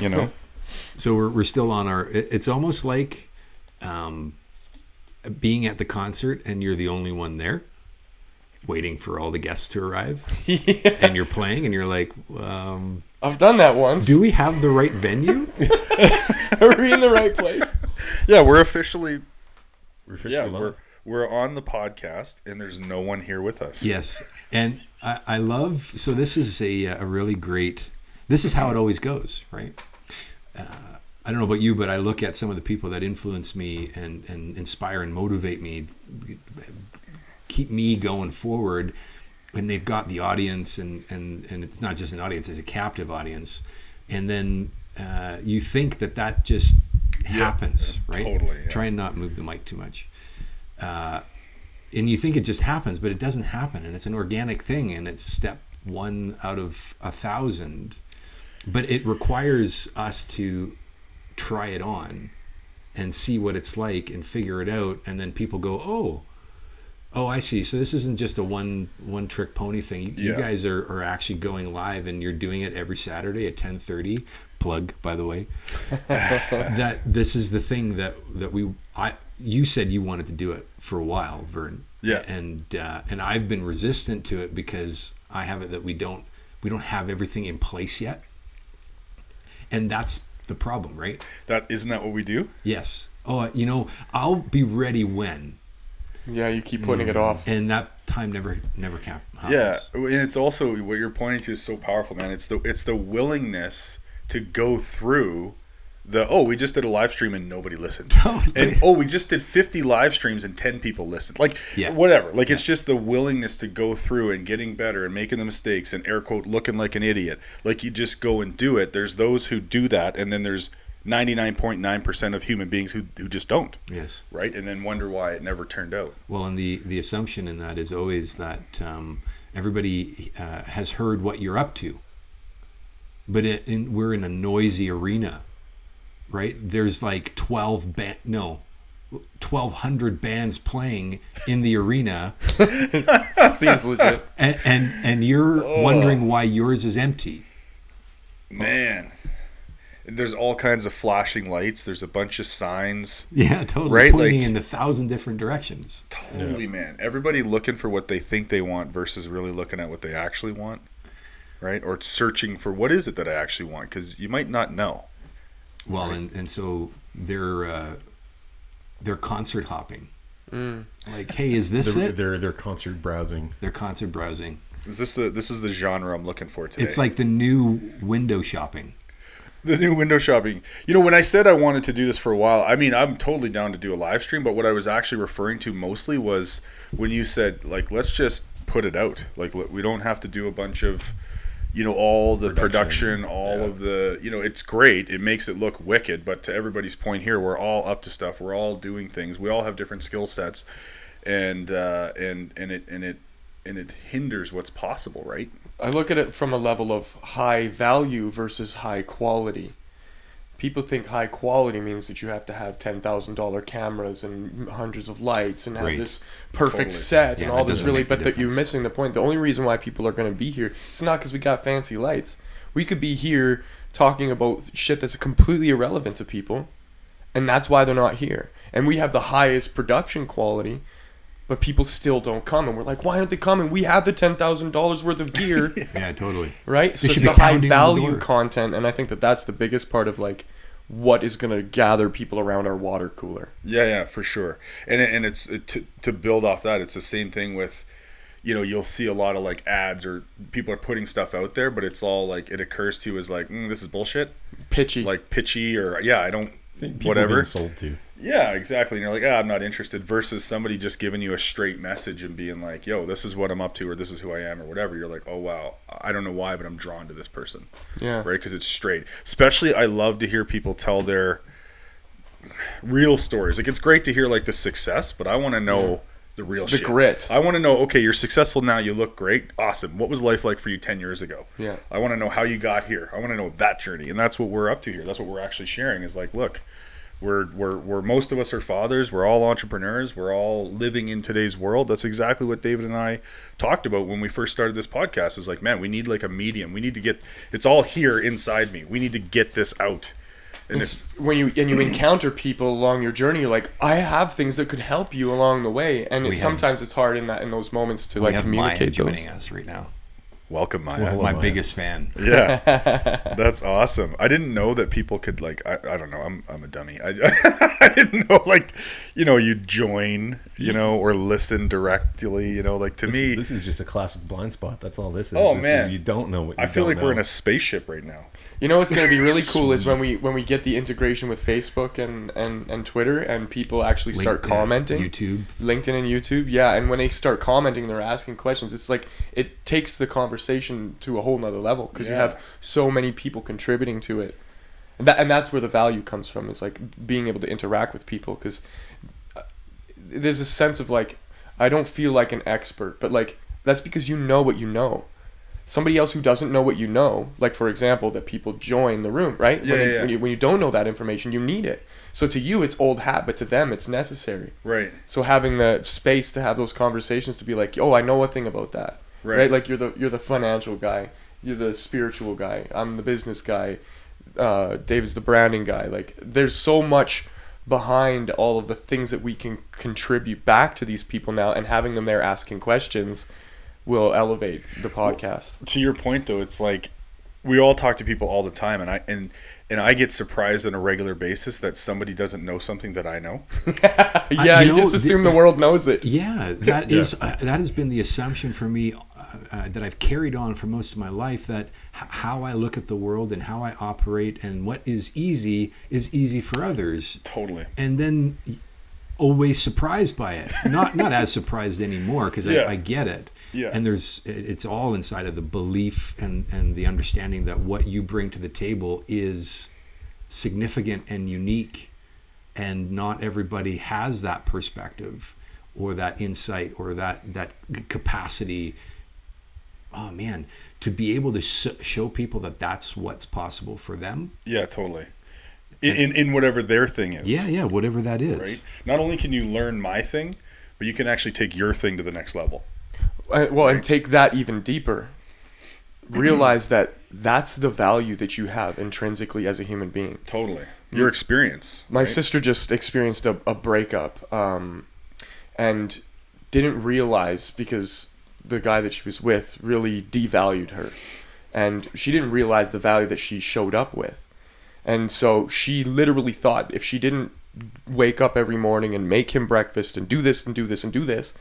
You know, So we're we're still on our. it- It's almost like um, being at the concert and you're the only one there, waiting for all the guests to arrive, and you're playing and you're like, um, I've done that once. do we have the right venue? Are we in the right place? yeah, we're officially We're officially yeah live. we're we're on the podcast, and there's no one here with us. yes, and I, I love. So this is a a really great. This is how it always goes, right? Uh, I don't know about you, but I look at some of the people that influence me and and inspire and motivate me, keep me going forward, and they've got the audience, and and and it's not just an audience; it's a captive audience, and then uh, you think that that just happens, right? totally, yeah. Try and not move the mic too much. Uh, and you think it just happens, but it doesn't happen, and it's an organic thing, and it's step one out of a thousand. But it requires us to try it on and see what it's like and figure it out, and then people go, "Oh, oh, I see." So this isn't just a one one trick pony thing. You, you guys are, are actually going live, and you're doing it every Saturday at ten thirty. Plug, by the way. that this is the thing that that we I you said you wanted to do it for a while, Vern. Yeah. And uh, and I've been resistant to it because I have it that we don't we don't have everything in place yet. And that's the problem, right? That isn't that what we do? Yes. Oh, you know, I'll be ready when, Yeah, you keep putting it mm. off. and that time never never cap- Yeah, and it's also what you're pointing to is so powerful, man. It's the it's the willingness to go through the oh we just did a live stream and nobody listened. Totally. and oh we just did 50 live streams and 10 people listened. Like Yeah. whatever. Like it's just the willingness to go through and getting better and making the mistakes and air quote looking like an idiot. Like you just go and do it. There's those who do that and then there's 99.9% of human beings who, who just don't. Yes. right? And then wonder why it never turned out. Well, and the the assumption in that is always that um, everybody uh, has heard what you're up to, but it, in, we're in a noisy arena, right? There's like twelve band, no, twelve hundred bands playing in the arena, Seems legit. and and, and you're oh. wondering why yours is empty. Man. There's all kinds of flashing lights. There's a bunch of signs. Yeah, totally. Right, Pointing like- in a thousand different directions. Totally, man. Everybody looking for what they think they want versus really looking at what they actually want. Right? Or searching for what is it that I actually want because you might not know. Well, and, and so they're uh, they're concert hopping. Like, hey, is this They're, it? they're they're concert browsing. They're concert browsing. Is this the this is the genre I'm looking for today? It's like the new window shopping. the new window shopping. You know, when I said I wanted to do this for a while, I mean, I'm totally down to do a live stream, but what I was actually referring to mostly was when you said like let's just put it out. Like we don't have to do a bunch of you know all the production, Production, all of the you know it's great. It makes it look wicked but to everybody's point here we're all up to stuff. We're all doing things. We all have different skill sets and uh, and and it and it and it hinders what's possible right? I look at it from a level of high value versus high quality. People think high quality means that you have to have ten thousand dollar cameras and hundreds of lights and have Right. this perfect Totally. set Yeah, and all this really. But that you're missing the point. The only reason why people are going to be here it's not because we got fancy lights. We could be here talking about shit that's completely irrelevant to people, and that's why they're not here. And we have the highest production quality, but people still don't come. And we're like, why aren't they coming? We have the ten thousand dollars worth of gear, Yeah, totally. right? So it's the high pounding on the value content, and I think that that's the biggest part of like what is going to gather people around our water cooler. Yeah, yeah, for sure. And and it's it, to to build off that, it's the same thing with, you know, you'll see a lot of like ads or people are putting stuff out there, but it's all like it occurs to you as like mm, this is bullshit, Pitchy. like pitchy or yeah, I don't think People whatever. being sold to. Yeah, exactly. And you're like, ah, I'm not interested. Versus somebody just giving you a straight message and being like, yo, this is what I'm up to, or this is who I am, or whatever. You're like, oh wow, I don't know why, but I'm drawn to this person yeah. right? Because it's straight. Especially, I love to hear people tell their real stories. Like, it's great to hear like the success, but I want to know the real shit. The shit. grit. I want to know. Okay, you're successful now. You look great. Awesome. What was life like for you ten years ago? Yeah. I want to know how you got here. I want to know that journey, and that's what we're up to here. That's what we're actually sharing. Is like, look. We're, we're, we're most of us are fathers. We're all entrepreneurs. We're all living in today's world. That's exactly what David and I talked about when we first started this podcast. Is like, man, we need like a medium. We need to get it's all here inside me. We need to get this out. And It's- if, when you and you encounter people along your journey, you're like, I have things that could help you along the way, and We it's have- sometimes it's hard in that in those moments to we like have Maya communicate joining us right now. Welcome, Maya. Well, My Maya. biggest fan. Yeah, that's awesome. I didn't know that people could like. I, I don't know. I'm I'm a dummy. I, I didn't know like, you know, you join, you know, or listen directly. You know, like to This, me, this is just a classic blind spot. That's all this is. Oh, This man. is, you don't know what you I feel don't like we're in a spaceship right now. You know what's going to be really cool is when we when we get the integration with Facebook and and and Twitter, and people actually start LinkedIn, uh, commenting. YouTube. LinkedIn and YouTube, yeah, and when they start commenting, they're asking questions. It's like it takes the conversation to a whole nother level because you have so many people contributing to it, and that and that's where the value comes from. Is like being able to interact with people because uh, there's a sense of like I don't feel like an expert, but like that's because you know what you know. Somebody else who doesn't know what you know, like for example, that people join the room, right? Yeah, when, yeah, yeah. when you when you don't know that information, you need it. So to you, it's old hat, but to them, it's necessary. Right. So having the space to have those conversations to be like, oh, I know a thing about that, Right. right? Like you're the you're the financial guy, you're the spiritual guy, I'm the business guy, uh, David's the branding guy. Like there's so much behind all of the things that we can contribute back to these people now, and having them there asking questions will elevate the podcast. To your point though, it's like we all talk to people all the time, and I and and I get surprised on a regular basis that somebody doesn't know something that I know. yeah, you you, know, just the- assume the world knows it. Yeah, that Yeah. is uh, that has been the assumption for me uh, uh, that I've carried on for most of my life. That h- how I look at the world and how I operate and what is easy is easy for others, Totally. and then always surprised by it. Not not as surprised anymore because Yeah. I, I get it. Yeah. And there's it's all inside of the belief and and the understanding that what you bring to the table is significant and unique and not everybody has that perspective or that insight or that that capacity oh man to be able to show people that that's what's possible for them Yeah, totally. In, in in whatever their thing is. yeah yeah whatever that is Right. Not only can you learn my thing, but you can actually take your thing to the next level. Well and take that even deeper realize that that's the value that you have intrinsically as a human being Totally. Your experience. my right? sister just experienced a, a breakup um, and didn't realize because the guy that she was with really devalued her and she didn't realize the value that she showed up with and so she literally thought if she didn't wake up every morning and make him breakfast and do this and do this and do this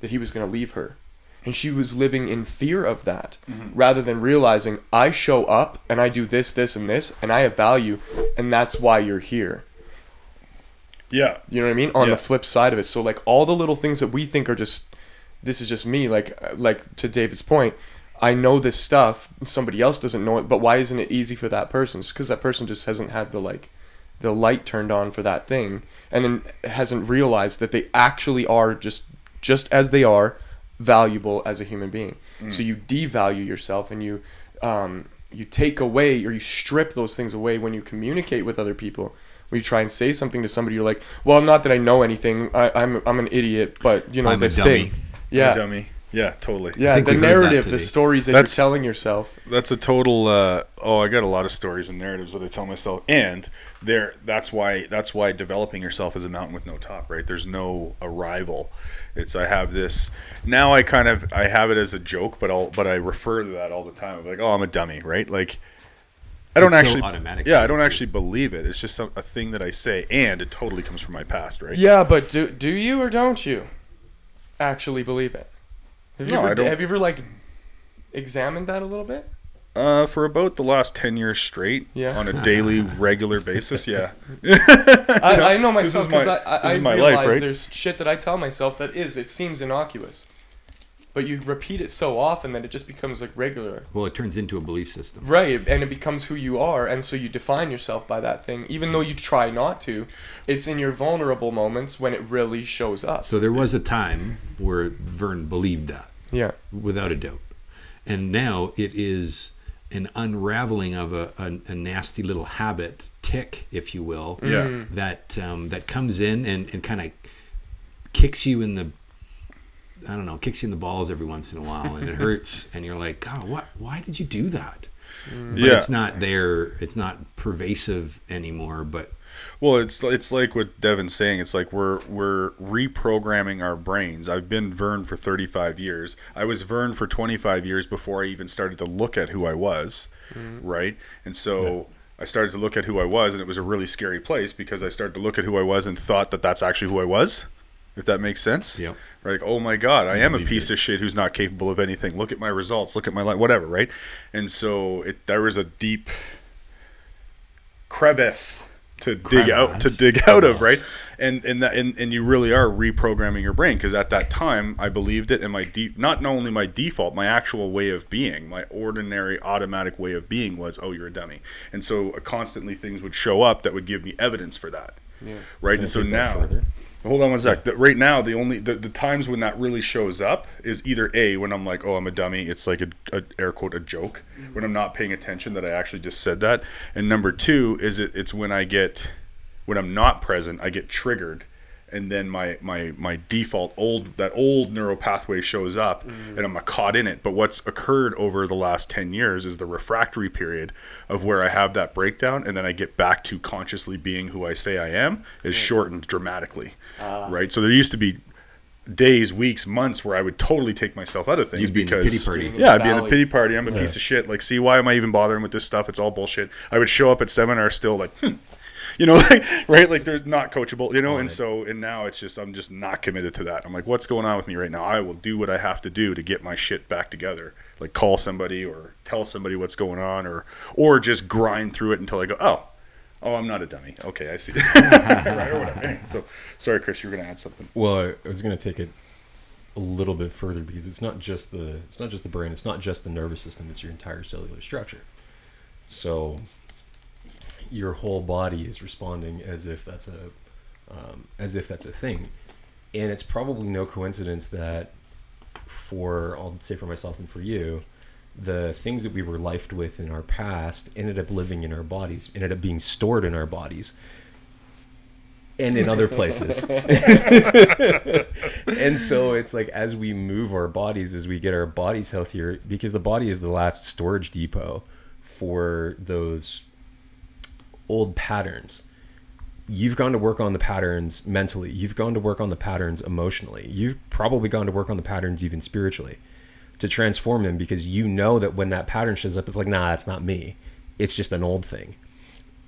that he was going to leave her and she was living in fear of that rather than realizing I show up and I do this this and this and I have value and that's why you're here Yeah. you know what I mean? On Yeah. the flip side of it, so like all the little things that we think are just, this is just me. Like like to David's point, I know this stuff. Somebody else doesn't know it, but why isn't it easy for that person? It's because that person just hasn't had the like, the light turned on for that thing, and then hasn't realized that they actually are just just as they are valuable as a human being. So you devalue yourself and you um, you take away or you strip those things away when you communicate with other people. When you try and say something to somebody, you're like, "Well, not that I know anything. I, I'm I'm an idiot, but you know I'm a this dummy. thing." Yeah, dummy. Yeah, totally. yeah. The we heard that narrative, the stories that That's- you're telling yourself. That's a total uh, oh, I got a lot of stories and narratives that I tell myself and there that's why that's why developing yourself is a mountain with no top, right? There's no arrival. It's I have this now I kind of I have it as a joke, but I'll but I refer to that all the time. I'm like, "Oh, I'm a dummy," right? Like I don't It's so actually automatic Yeah, I don't actually believe it. It's just some, a thing that I say and it totally comes from my past, right? Yeah, but do do you or don't you actually believe it? Have you No, ever I don't. have you ever like examined that a little bit? Uh, for about the last 10 years straight Yeah. on a daily regular basis, yeah. I, I know myself is my- because I, I, I is my realize life, right? there's shit that I tell myself that is it seems innocuous, but you repeat it so often that it just becomes like regular, well it turns into a belief system right? And it becomes who you are, and so you define yourself by that thing, even though you try not to. It's in your vulnerable moments when it really shows up. so there was a time where vern believed that Yeah, without a doubt. And now it is an unraveling of a, a, a nasty little habit, tick, if you will, Yeah. that um, that comes in and, and kind of kicks you in the I don't know, kicks you in the balls every once in a while, and it hurts, and you're like, God, what? Why did you do that? But Yeah. it's not there. It's not pervasive anymore. But Well, it's it's like what Devin's saying. It's like we're we're reprogramming our brains. I've been Vern for 35 years. I was Vern for 25 years before I even started to look at who I was, mm-hmm. right? And so I started to look at who I was, and it was a really scary place because I started to look at who I was and thought that that's actually who I was. If that makes sense, Yep. Like, oh my God, I am a piece of shit who's not capable of anything. Look at my results. Look at my life. Whatever, right? And so it there was a deep crevice to dig out to dig out of right? And and that and, and you really are reprogramming your brain because at that time i believed it and my deep not not only my default my actual way of being my ordinary automatic way of being was oh you're a dummy. And so uh, constantly things would show up that would give me evidence for that. Yeah. right? Can I and so now further? Hold on one sec. The, right now, the only the, the times when that really shows up is either a when I'm like, oh, I'm a dummy. It's like a, a air quote a joke mm-hmm. when I'm not paying attention that I actually just said that. And number two is it it's when I get when I'm not present, I get triggered, and then my my my default old that old neural pathway shows up, mm-hmm. and I'm caught in it. But what's occurred over the last ten years is the refractory period of where I have that breakdown, and then I get back to consciously being who I say I am is shortened dramatically, right? So there used to be days, weeks, months where I would totally take myself out of things You'd be in the because pity party. Yeah, I'd be in the pity party. I'm a piece of shit. Like, see, why am I even bothering with this stuff? It's all bullshit. I would show up at seminars still like, hmm. you know, like, right? Like they're not coachable, you know. And so, and now it's just I'm just not committed to that. I'm like, what's going on with me right now? I will do what I have to do to get my shit back together. Like call somebody or tell somebody what's going on, or or just grind through it until I go, oh. Oh, I'm not a dummy. Okay, I see. right, or whatever. So, sorry, Chris, you were gonna add something. Well, I was going to take it a little bit further because it's not just the it's not just the brain, it's not just the nervous system, it's your entire cellular structure. So your whole body is responding as if that's a um, as if that's a thing, and it's probably no coincidence that for I'll say for myself and for you, the things that we were lifed with in our past ended up living in our bodies, ended up being stored in our bodies, and in other places. and so it's like as we move our bodies, as we get our bodies healthier, because the body is the last storage depot for those old patterns. You've gone to work on the patterns mentally. You've gone to work on the patterns emotionally. You've probably gone to work on the patterns even spiritually to transform them because you know that when that pattern shows up, it's like, nah, that's not me. It's just an old thing.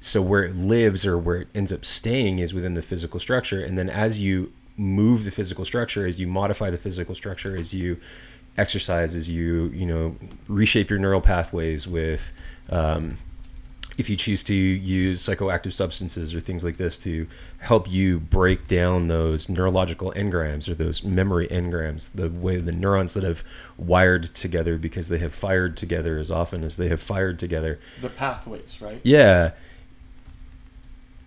So where it lives or where it ends up staying is within the physical structure. And then as you move the physical structure, as you modify the physical structure, as you exercise, as you, you know, reshape your neural pathways with, um, if you choose to use psychoactive substances or things like this to help you break down those neurological engrams or those memory engrams, the way the neurons that have wired together because they have fired together as often as they have fired together. The pathways, right? Yeah.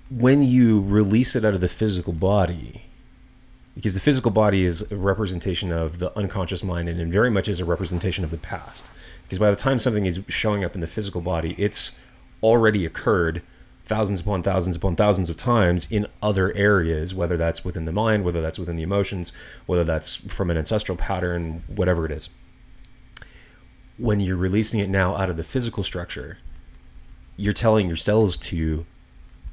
When you release it out of the physical body, because the physical body is a representation of the unconscious mind and very much is a representation of the past. Because by the time something is showing up in the physical body, it's already occurred thousands upon thousands upon thousands of times in other areas, whether that's within the mind, whether that's within the emotions, whether that's from an ancestral pattern, whatever it is. When you're releasing it now out of the physical structure, you're telling your cells to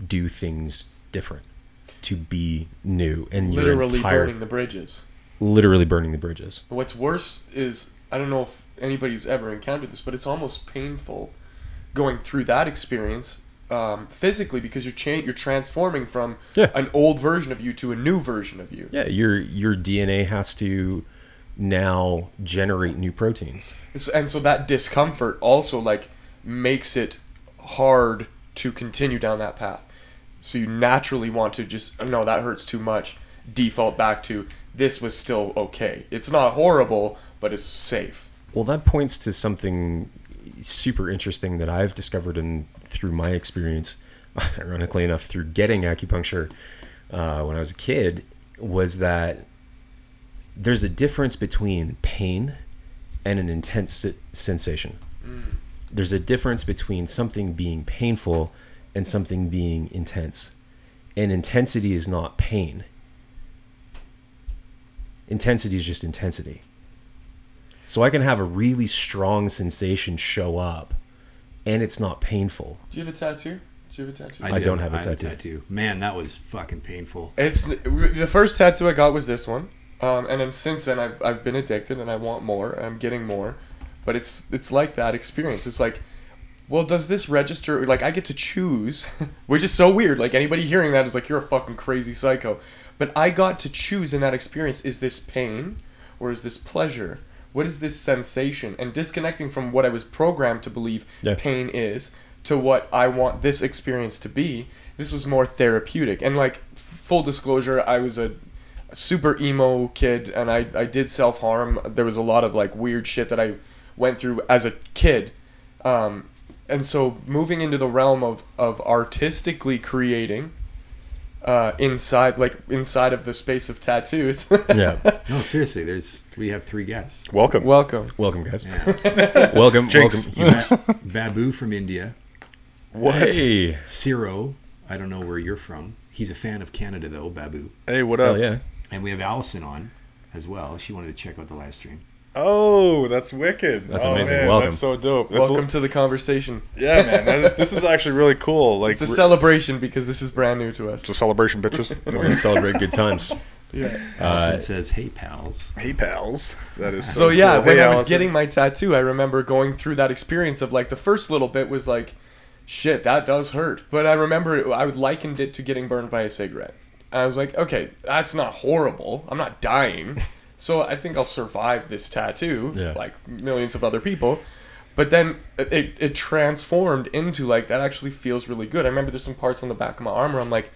do things different, to be new, and Literally entire burning the bridges. literally burning the bridges. What's worse is I don't know if anybody's ever encountered this, but it's almost painful going through that experience um, physically because you're cha- you're transforming from Yeah. an old version of you to a new version of you. Yeah, your your DNA has to now generate new proteins. And so that discomfort also like makes it hard to continue down that path. So you naturally want to just "Oh, no, that hurts too much. Default back to this was still okay. It's not horrible, but it's safe. Well, that points to something super interesting that I've discovered and through my experience, ironically enough, through getting acupuncture uh, when I was a kid, was that there's a difference between pain and an intense se- sensation. there's a difference between something being painful and something being intense. And intensity is not pain. Intensity is just intensity. So I can have a really strong sensation show up and it's not painful. Do you have a tattoo? Do you have a tattoo? I did. don't have a tattoo. Man, that was fucking painful. It's the first tattoo I got was this one, um, and then since then I've, I've been addicted and I want more. I'm getting more, but it's it's like that experience. It's like, well, does this register? Like I get to choose, which is so weird. Like anybody hearing that is like you're a fucking crazy psycho, but I got to choose in that experience. Is this pain, or is this pleasure? What is this sensation? And disconnecting from what I was programmed to believe Yeah. pain is to what I want this experience to be. This was more therapeutic. And like full disclosure, I was a super emo kid and I, I did self harm. There was a lot of like weird shit that I went through as a kid. Um, and so moving into the realm of, of artistically creating uh, inside like inside of the space of tattoos. Yeah. No, seriously. There's we have three guests. Welcome. Welcome. Welcome, guys. Yeah. Welcome, Jinx. welcome. Ba- Babu from India. what? Hey, Ciro. I don't know where you're from. He's a fan of Canada though, Babu. Hey, what hell up? yeah. And we have Alison on as well. She wanted to check out the live stream. Oh, that's wicked. That's oh, amazing. Man, Welcome. That's so dope. That's Welcome to the conversation. yeah, man. That is, this is actually really cool. Like It's a re- celebration because this is brand new to us. it's a celebration, bitches. We're gonna celebrate good times. Yeah. Alison Uh, says, "Hey pals." hey, pals. That is so, So yeah, cool. when Hey, I was Alison. getting my tattoo, I remember going through that experience of like the first little bit was like, shit, that does hurt. But I remember it, I would likened it to getting burned by a cigarette. And I was like, okay, that's not horrible. I'm not dying. So I think I'll survive this tattoo, Yeah. like millions of other people. But then it, it transformed into like that actually feels really good. I remember there's some parts on the back of my arm where I'm like,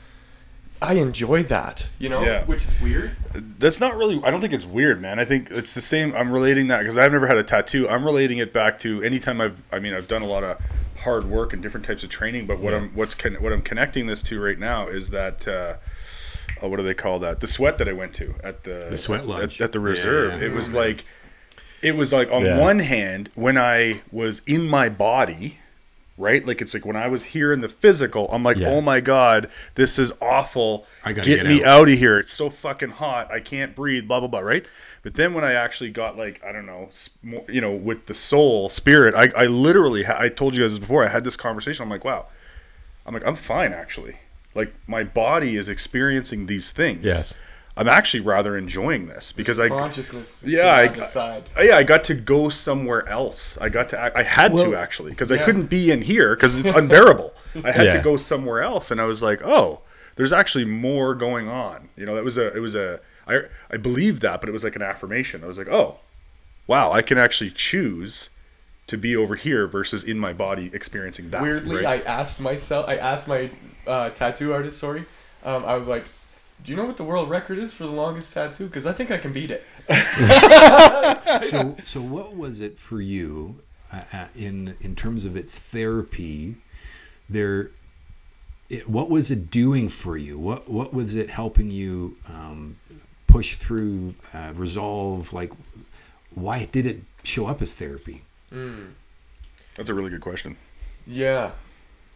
I enjoy that, you know, Yeah. which is weird. That's not really. I don't think it's weird, man. I think it's the same. I'm relating that because I've never had a tattoo. I'm relating it back to anytime I've. I mean, I've done a lot of hard work and different types of training. But what I'm what's con- what I'm connecting this to right now is that. Uh, oh, what do they call that? The sweat that I went to at the The sweat at, lodge. at, the reserve. yeah. It was like, it was like on Yeah. one hand when I was in my body. Right, like it's like when I was here in the physical, I'm like, Yeah. oh my god, this is awful. I gotta get, get me out. out of here. It's so fucking hot. I can't breathe. Blah blah blah. Right. But then when I actually got like I don't know, you know, with the soul, spirit, I, I literally I told you guys this before. I had this conversation. I'm like, wow. I'm like, I'm fine actually. Like my body is experiencing these things. Yes. I'm actually rather enjoying this because I Consciousness. yeah, I, came on the side. I- yeah, I got to go somewhere else. I got to, I, I had to actually, because I couldn't be in here because it's unbearable. I had to go somewhere else, and I was like, oh, there's actually more going on. You know, that was a, it was a, I, I believed that, but it was like an affirmation. I was like, oh, wow, I can actually choose to be over here versus in my body experiencing that. Weirdly, right? I asked myself, I asked my uh, tattoo artist, sorry, um, I was like, do you know what the world record is for the longest tattoo? Because I think I can beat it. so so what was it for you uh, uh, in in terms of its therapy there it, what was it doing for you what what was it helping you um, push through uh, resolve like why did it show up as therapy Mm. That's a really good question. Yeah.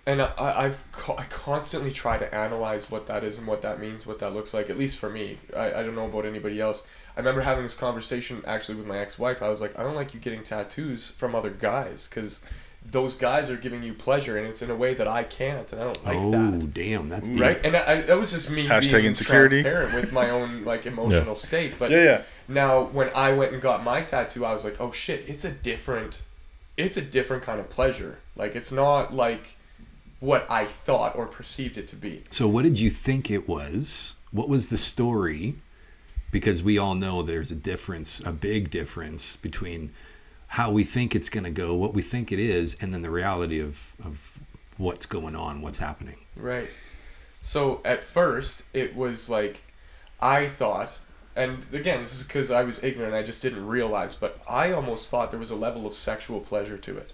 And I, I've co- I constantly try to analyze what that is and what that means, what that looks like. At least for me, I, I don't know about anybody else. I remember having this conversation actually with my ex-wife. I was like, I don't like you getting tattoos from other guys because those guys are giving you pleasure, and it's in a way that I can't, and I don't like oh that. Oh, damn that's deep. Right, and I, I, that was just me Hashtag being insecurity. transparent with my own like emotional state. But Yeah, yeah. now when I went and got my tattoo, I was like, oh shit, it's a different, it's a different kind of pleasure. Like it's not like what I thought or perceived it to be. so what did you think it was what was the story because we all know there's a difference a big difference between how we think it's going to go what we think it is and then the reality of of what's going on what's happening Right. So at first, it was like, I thought, and again, this is because I was ignorant, I just didn't realize, but I almost thought there was a level of sexual pleasure to it.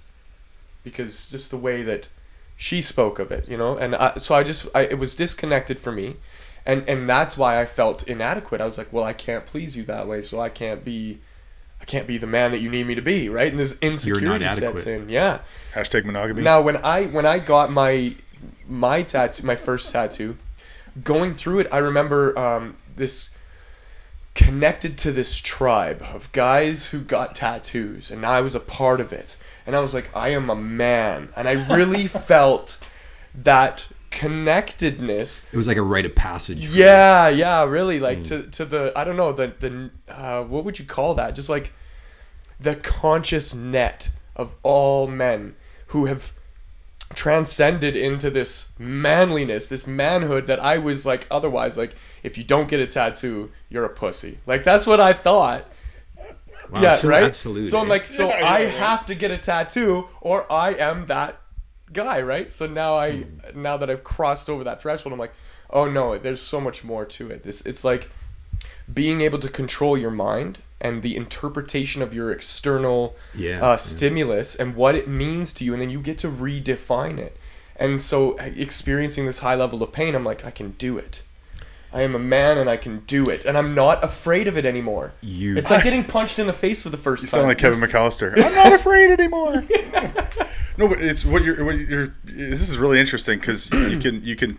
Because just the way that she spoke of it, you know? And I, so I just, I, it was disconnected for me. And, and that's why I felt inadequate. I was like, well, I can't please you that way, so I can't be I can't be the man that you need me to be, right? And this insecurity sets adequate. in. Yeah. Hashtag monogamy. Now when I when I got my my tattoo, my first tattoo, going through it, I remember um, this connected to this tribe of guys who got tattoos, and I was a part of it. And I was like, I am a man, and I really felt that connectedness It was like a rite of passage. for you. yeah, yeah, really. Like to to the I don't know the the uh, what would you call that? Just like the conscious net of all men who have transcended into this manliness, this manhood that I was like otherwise like if you don't get a tattoo, you're a pussy. Like that's what I thought. Wow, yeah, so right. Absolute. So I'm like, so Yeah, I yeah, yeah. have to get a tattoo, or I am that guy, right? So now I, Hmm. now that I've crossed over that threshold, I'm like, oh no, there's so much more to it. This, it's like being able to control your mind and the interpretation of your external Yeah, uh, yeah. stimulus and what it means to you, and then you get to redefine it. And so, experiencing this high level of pain, I'm like, I can do it. I am a man and I can do it, and I'm not afraid of it anymore. You- It's like getting punched in the face for the first You time. sound like Kevin McAllister. I'm not afraid anymore. no, but it's what you're. What you're. This is really interesting because you can you can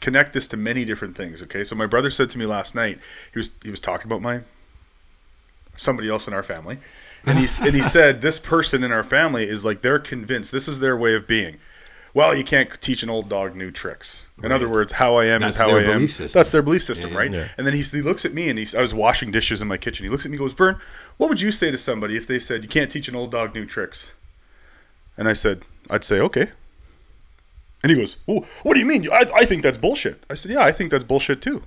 connect this to many different things. Okay, so my brother said to me last night. He was he was talking about my somebody else in our family, and he and he said this person in our family is like they're convinced this is their way of being. Well, you can't teach an old dog new tricks. In other words, how I am That's is how their I am. belief system. That's their belief system, Yeah, right? yeah. And then he's, he looks at me and he's, I was washing dishes in my kitchen. He looks at me and goes, Vern, what would you say to somebody if they said, you can't teach an old dog new tricks? And I said, I'd say, okay. And he goes, well, what do you mean? I, I think that's bullshit. I said, yeah, I think that's bullshit too.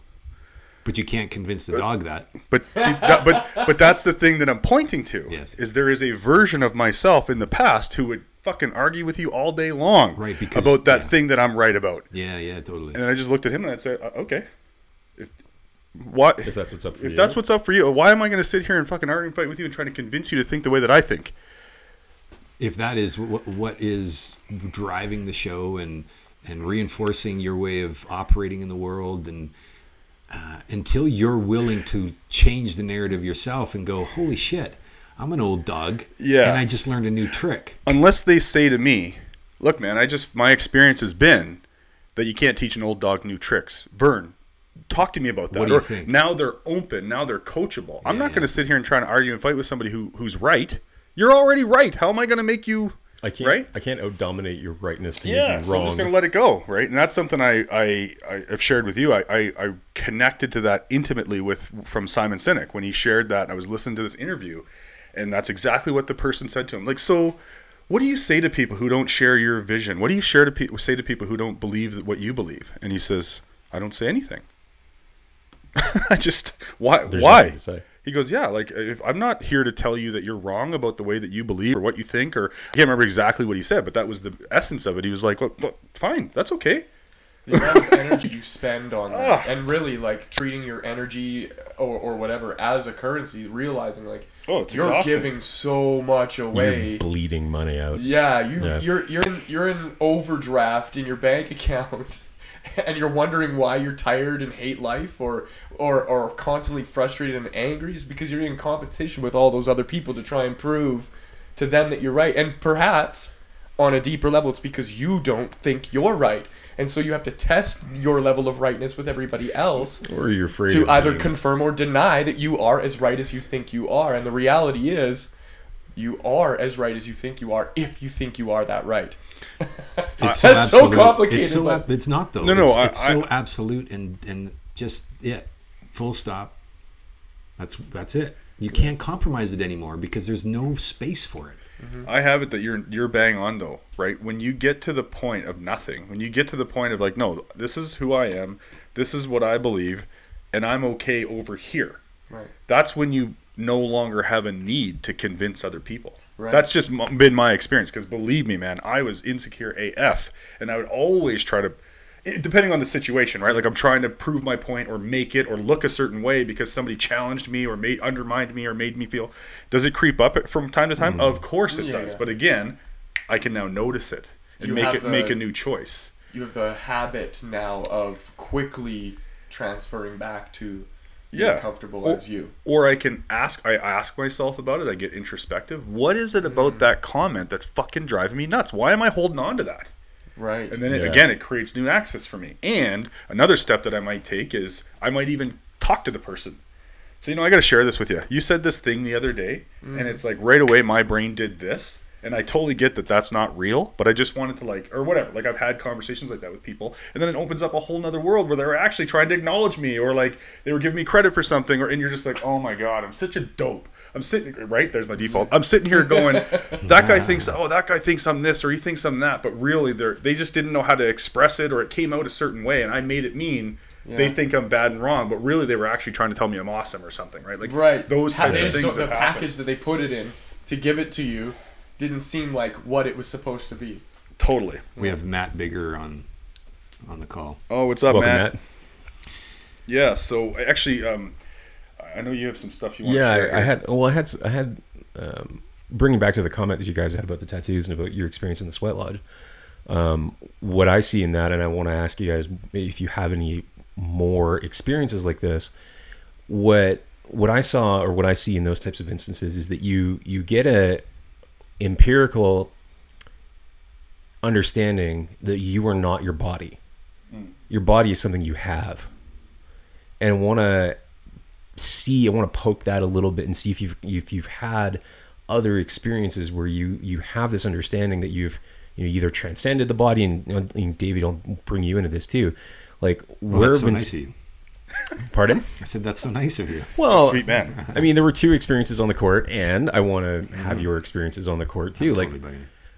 But you can't convince the dog that. But see, that, but but that's the thing that I'm pointing to. Yes. Is there is a version of myself in the past who would fucking argue with you all day long Right, because- about that yeah. thing that I'm right about. Yeah, yeah, totally. And I just looked at him and I said, uh, okay. If what If that's what's up for if you. that's what's up for you, why am I going to sit here and fucking argue and fight with you and try to convince you to think the way that I think? If that is what, what is driving the show and and reinforcing your way of operating in the world and uh, until you're willing to change the narrative yourself and go holy shit i'm an old dog Yeah. and i just learned a new trick Unless they say to me, "Look, man, I just my experience has been that you can't teach an old dog new tricks." Vern, talk to me about that. What do you Or think? Now they're open. Now they're coachable. I'm not yeah. going to sit here and try to argue and fight with somebody who who's right. You're already right. How am I going to make you I can't. right? I can't out dominate your rightness to Yeah, make you so I'm wrong. just gonna let it go, right? And that's something I I, I have shared with you. I, I I connected to that intimately with from Simon Sinek when he shared that. I was listening to this interview, and that's exactly what the person said to him. Like, so, what do you say to people who don't share your vision? What do you share to people say to people who don't believe what you believe? And he says, I don't say anything. I just why There's why? Nothing to say. He goes, yeah, like if I'm not here to tell you that you're wrong about the way that you believe or what you think, or I can't remember exactly what he said, but that was the essence of it. He was like, well, well, fine, that's okay. the amount of energy you spend on that, ah. and really like treating your energy or, or whatever as a currency, realizing like Oh, it's you're exhausting. giving so much away. You're bleeding money out. Yeah, you Yeah. you're you're in you're in overdraft in your bank account, and you're wondering why you're tired and hate life, or or or constantly frustrated and angry, is because you're in competition with all those other people to try and prove to them that you're right, and perhaps on a deeper level, it's because you don't think you're right, and so you have to test your level of rightness with everybody else Or you're afraid to either confirm or deny that you are as right as you think you are. And the reality is, you are as right as you think you are if you think you are that right. it's That's so complicated, it's, so but- ab- it's not though No, no, it's, I- it's so I- absolute and and just it full stop that's that's it you can't compromise it anymore because there's no space for it mm-hmm. I have it that you're you're bang on though, right? When you get to the point of nothing, when you get to the point of like, no, this is who I am, this is what I believe, and I'm okay over here. Right. That's when you no longer have a need to convince other people. Right. That's just been my experience. Because believe me, man, I was insecure AF, and I would always try to, eh, depending on the situation, right? Like I'm trying to prove my point or make it or look a certain way because somebody challenged me or made undermined me or made me feel. Does it creep up from time to time? Mm. Of course it Yeah, does. yeah. But again, I can now notice it and You make have it make a new choice. You have the habit now of quickly transferring back to Yeah. comfortable Well- as you. or I can ask I ask myself about it. I get introspective. What is it Mm. about that comment that's fucking driving me nuts? Why am I holding on to that? Right. And then it, Yeah. again, it creates new access for me. And another step that I might take is I might even talk to the person. So you know, I got to share this with you. You said this thing the other day, Mm. and it's like right away my brain did this, and I totally get that that's not real. But I just wanted to like or whatever. Like I've had conversations like that with people, and then it opens up a whole nother world where they're actually trying to acknowledge me, or like they were giving me credit for something, or and you're just like, oh my god, I'm such a dope. I'm sitting right there's my default. I'm sitting here going, that guy thinks oh that guy thinks I'm this or he thinks I'm that, but really they're they just didn't know how to express it or it came out a certain way and I made it mean they think I'm bad and wrong, but really they were actually trying to tell me I'm awesome or something, right? Like right. those types they of things don't- that the happen. package that they put it in to give it to you didn't seem like what it was supposed to be. Totally. We have Matt Biggar on on the call. Oh, what's up, Welcome, Matt? Matt. Yeah. So actually, um, I know you have some stuff you want Yeah, to share. I, I had. Well, I had. I had. Um, bringing back to the comment that you guys had about the tattoos and about your experience in the sweat lodge. Um, what I see in that, and I want to ask you guys if you have any more experiences like this. What what I saw or what I see in those types of instances is that you you get a empirical understanding that you are not your body. Mm. Your body is something you have, and want to see. I want to poke that a little bit and see if you've if you've had other experiences where you you have this understanding that you've you know either transcended the body and, and David, I'll bring you into this too. Like Well, where that's so have been- nice. Pardon? I said that's so nice of you. Well, Sweet man. I mean, there were two experiences on the court, and I want to have your experiences on the court too. Like, Totally.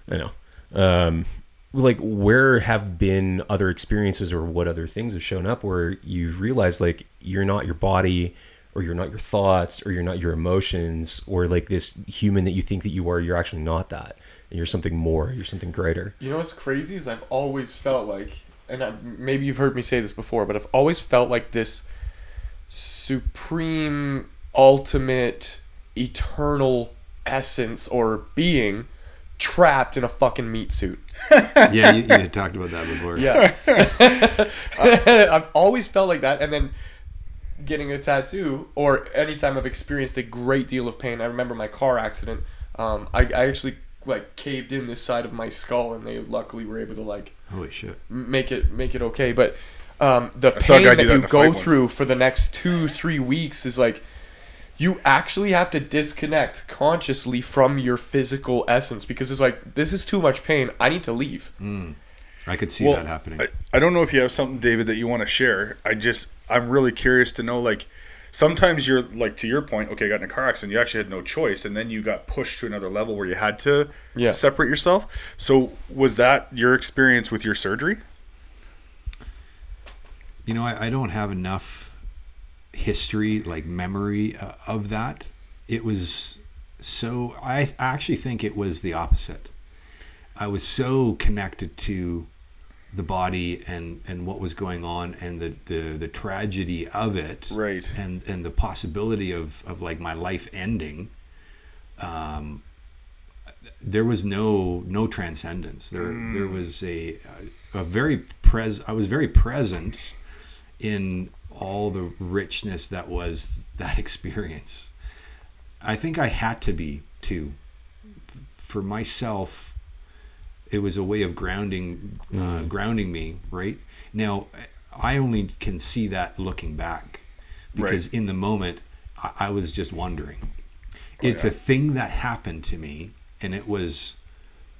I know. Um, like, where have been other experiences or what other things have shown up where you realize like you're not your body or you're not your thoughts or you're not your emotions or like this human that you think that you are, you're actually not that. And you're something more, you're something greater. You know what's crazy is I've always felt like, and I, maybe you've heard me say this before, but I've always felt like this supreme, ultimate, eternal essence or being trapped in a fucking meat suit. Yeah, you, you had talked about that before. Yeah. I've always felt like that. And then getting a tattoo, or anytime I've experienced a great deal of pain, I remember my car accident. Um, I, I actually like caved in this side of my skull, and they luckily were able to like Holy shit. make it make it okay. But um, the I saw a pain that that you go fight once. through for the next two three weeks is like you actually have to disconnect consciously from your physical essence because it's like this is too much pain. I need to leave. I could see Well, that happening. I, I don't know if you have something, David, that you want to share. I just, I'm really curious to know, like, sometimes you're, like, to your point, okay, I got in a car accident, you actually had no choice, and then you got pushed to another level where you had to Yeah. separate yourself. So, was that your experience with your surgery? you know, I, I don't have enough history, like memory uh, of that. It was so, I actually think it was the opposite. I was so connected to the body and, and what was going on and the, the, the tragedy of it Right. and, and the possibility of, of like my life ending. Um, there was no no transcendence. There there was a a very pres. I was very present in all the richness that was that experience. I think I had to be too. For myself, it was a way of grounding uh, grounding me. Right now, I only can see that looking back because in the moment, I, I was just wondering. It's yeah. a thing that happened to me, and it was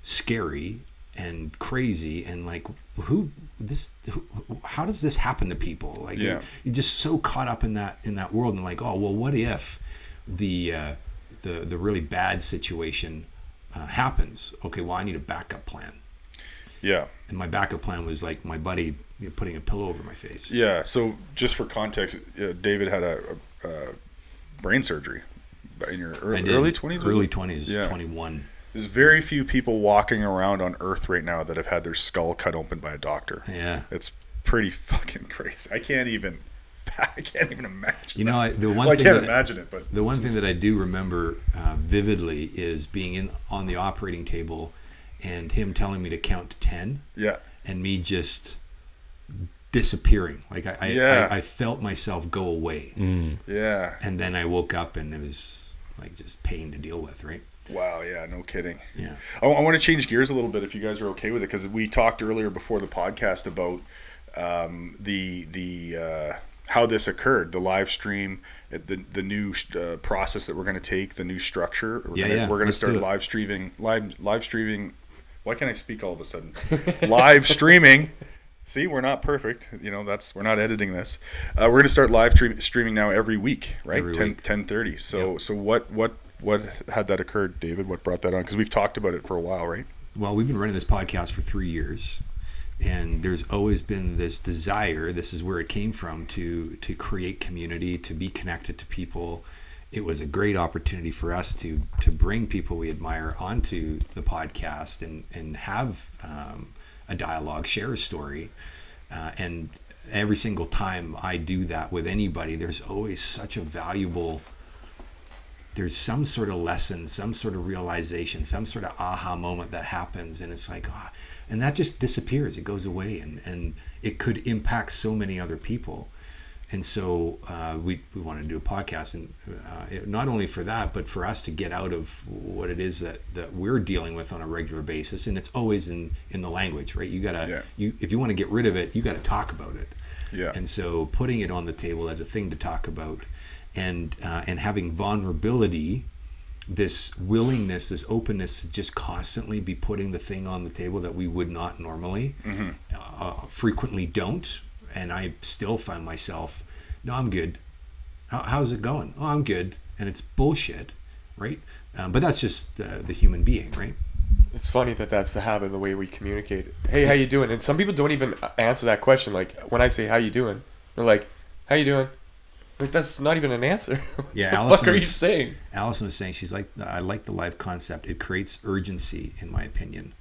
scary and crazy and like who this who, how does this happen to people like Yeah. you're, you're just so caught up in that in that world and like oh well what if the uh, the the really bad situation uh, happens okay well i need a backup plan Yeah. and my backup plan was like my buddy you know, putting a pillow over my face Yeah. So, just for context, uh, David had a, a, a brain surgery in your early, early 20s? early 20s Yeah. 21 There's very few people walking around on Earth right now that have had their skull cut open by a doctor. yeah It's pretty fucking crazy. I can't even, I can't even imagine. you know I, the one well, I thing can't that, imagine it, but The one thing that I do remember uh, vividly is being in on the operating table and him telling me to count to 10 yeah, and me just disappearing. Like I, I, Yeah. I, I felt myself go away, Yeah. and then I woke up and it was like just pain to deal with, right? Wow. Yeah. No kidding. Yeah. I, I want to change gears a little bit if you guys are okay with it because we talked earlier before the podcast about um, the the uh, how this occurred, the live stream, uh, the the new uh, process that we're going to take, the new structure. We're Yeah, gonna, yeah, We're going to start live streaming live live streaming. Why can't I speak all of a sudden? live streaming. See, we're not perfect. You know, that's we're not editing this. Uh, we're going to start live stream, streaming now every week, right? Every 10, week. 10.30. So so what what what had that occurred, David? What brought that on? Because we've talked about it for a while, right? Well, we've been running this podcast for three years, and there's always been this desire. This is where it came from to to create community, to be connected to people. It was a great opportunity for us to to bring people we admire onto the podcast and and have um, a dialogue, share a story, uh, and every single time I do that with anybody, there's always such a valuable there's some sort of lesson, some sort of realization, some sort of aha moment that happens, and it's like, ah, and that just disappears. It goes away, and and it could impact so many other people. And so uh, we we want to do a podcast, and uh, it, not only for that, but for us to get out of what it is that that we're dealing with on a regular basis, and it's always in in the language, right? You gotta Yeah. you if you want to get rid of it, you got to talk about it. Yeah. And so putting it on the table as a thing to talk about and uh, and having vulnerability this willingness this openness to just constantly be putting the thing on the table that we would not normally uh, frequently don't and i still find myself no i'm good How, how's it going oh i'm good and it's bullshit right um, but that's just the, the human being right It's funny that that's the habit, the way we communicate. Hey, how you doing? And some people don't even answer that question. Like when I say, "How you doing?" They're like, "How you doing?" Like that's not even an answer. Yeah, the Allison fuck are you saying? Alison was saying she's like I like the live concept. It creates urgency, in my opinion,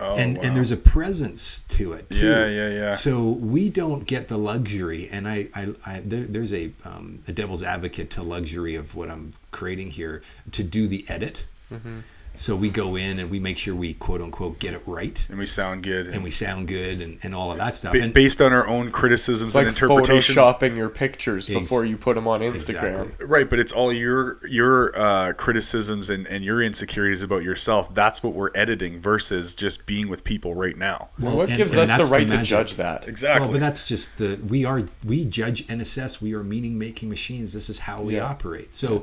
Oh, and wow. and there's a presence to it too. Yeah, yeah, yeah. So we don't get the luxury, and I, I, I there, there's a um, a devil's advocate to luxury of what I'm creating here to do the edit. Mm-hmm. So we go in and we make sure we quote unquote get it right, and we sound good. and we sound good, and, and all of that stuff. Ba- And, based on our own criticisms It's like and interpretations. photoshopping your pictures before you put them on Instagram. Exactly. Right, but it's all your your uh, criticisms and, and your insecurities about yourself. That's what we're editing versus just being with people right now. well, what and- gives and us the that's right to judge that? Exactly. Well, but that's just the we are we judge and assess. We are meaning making machines. This is how we Yeah. operate. So,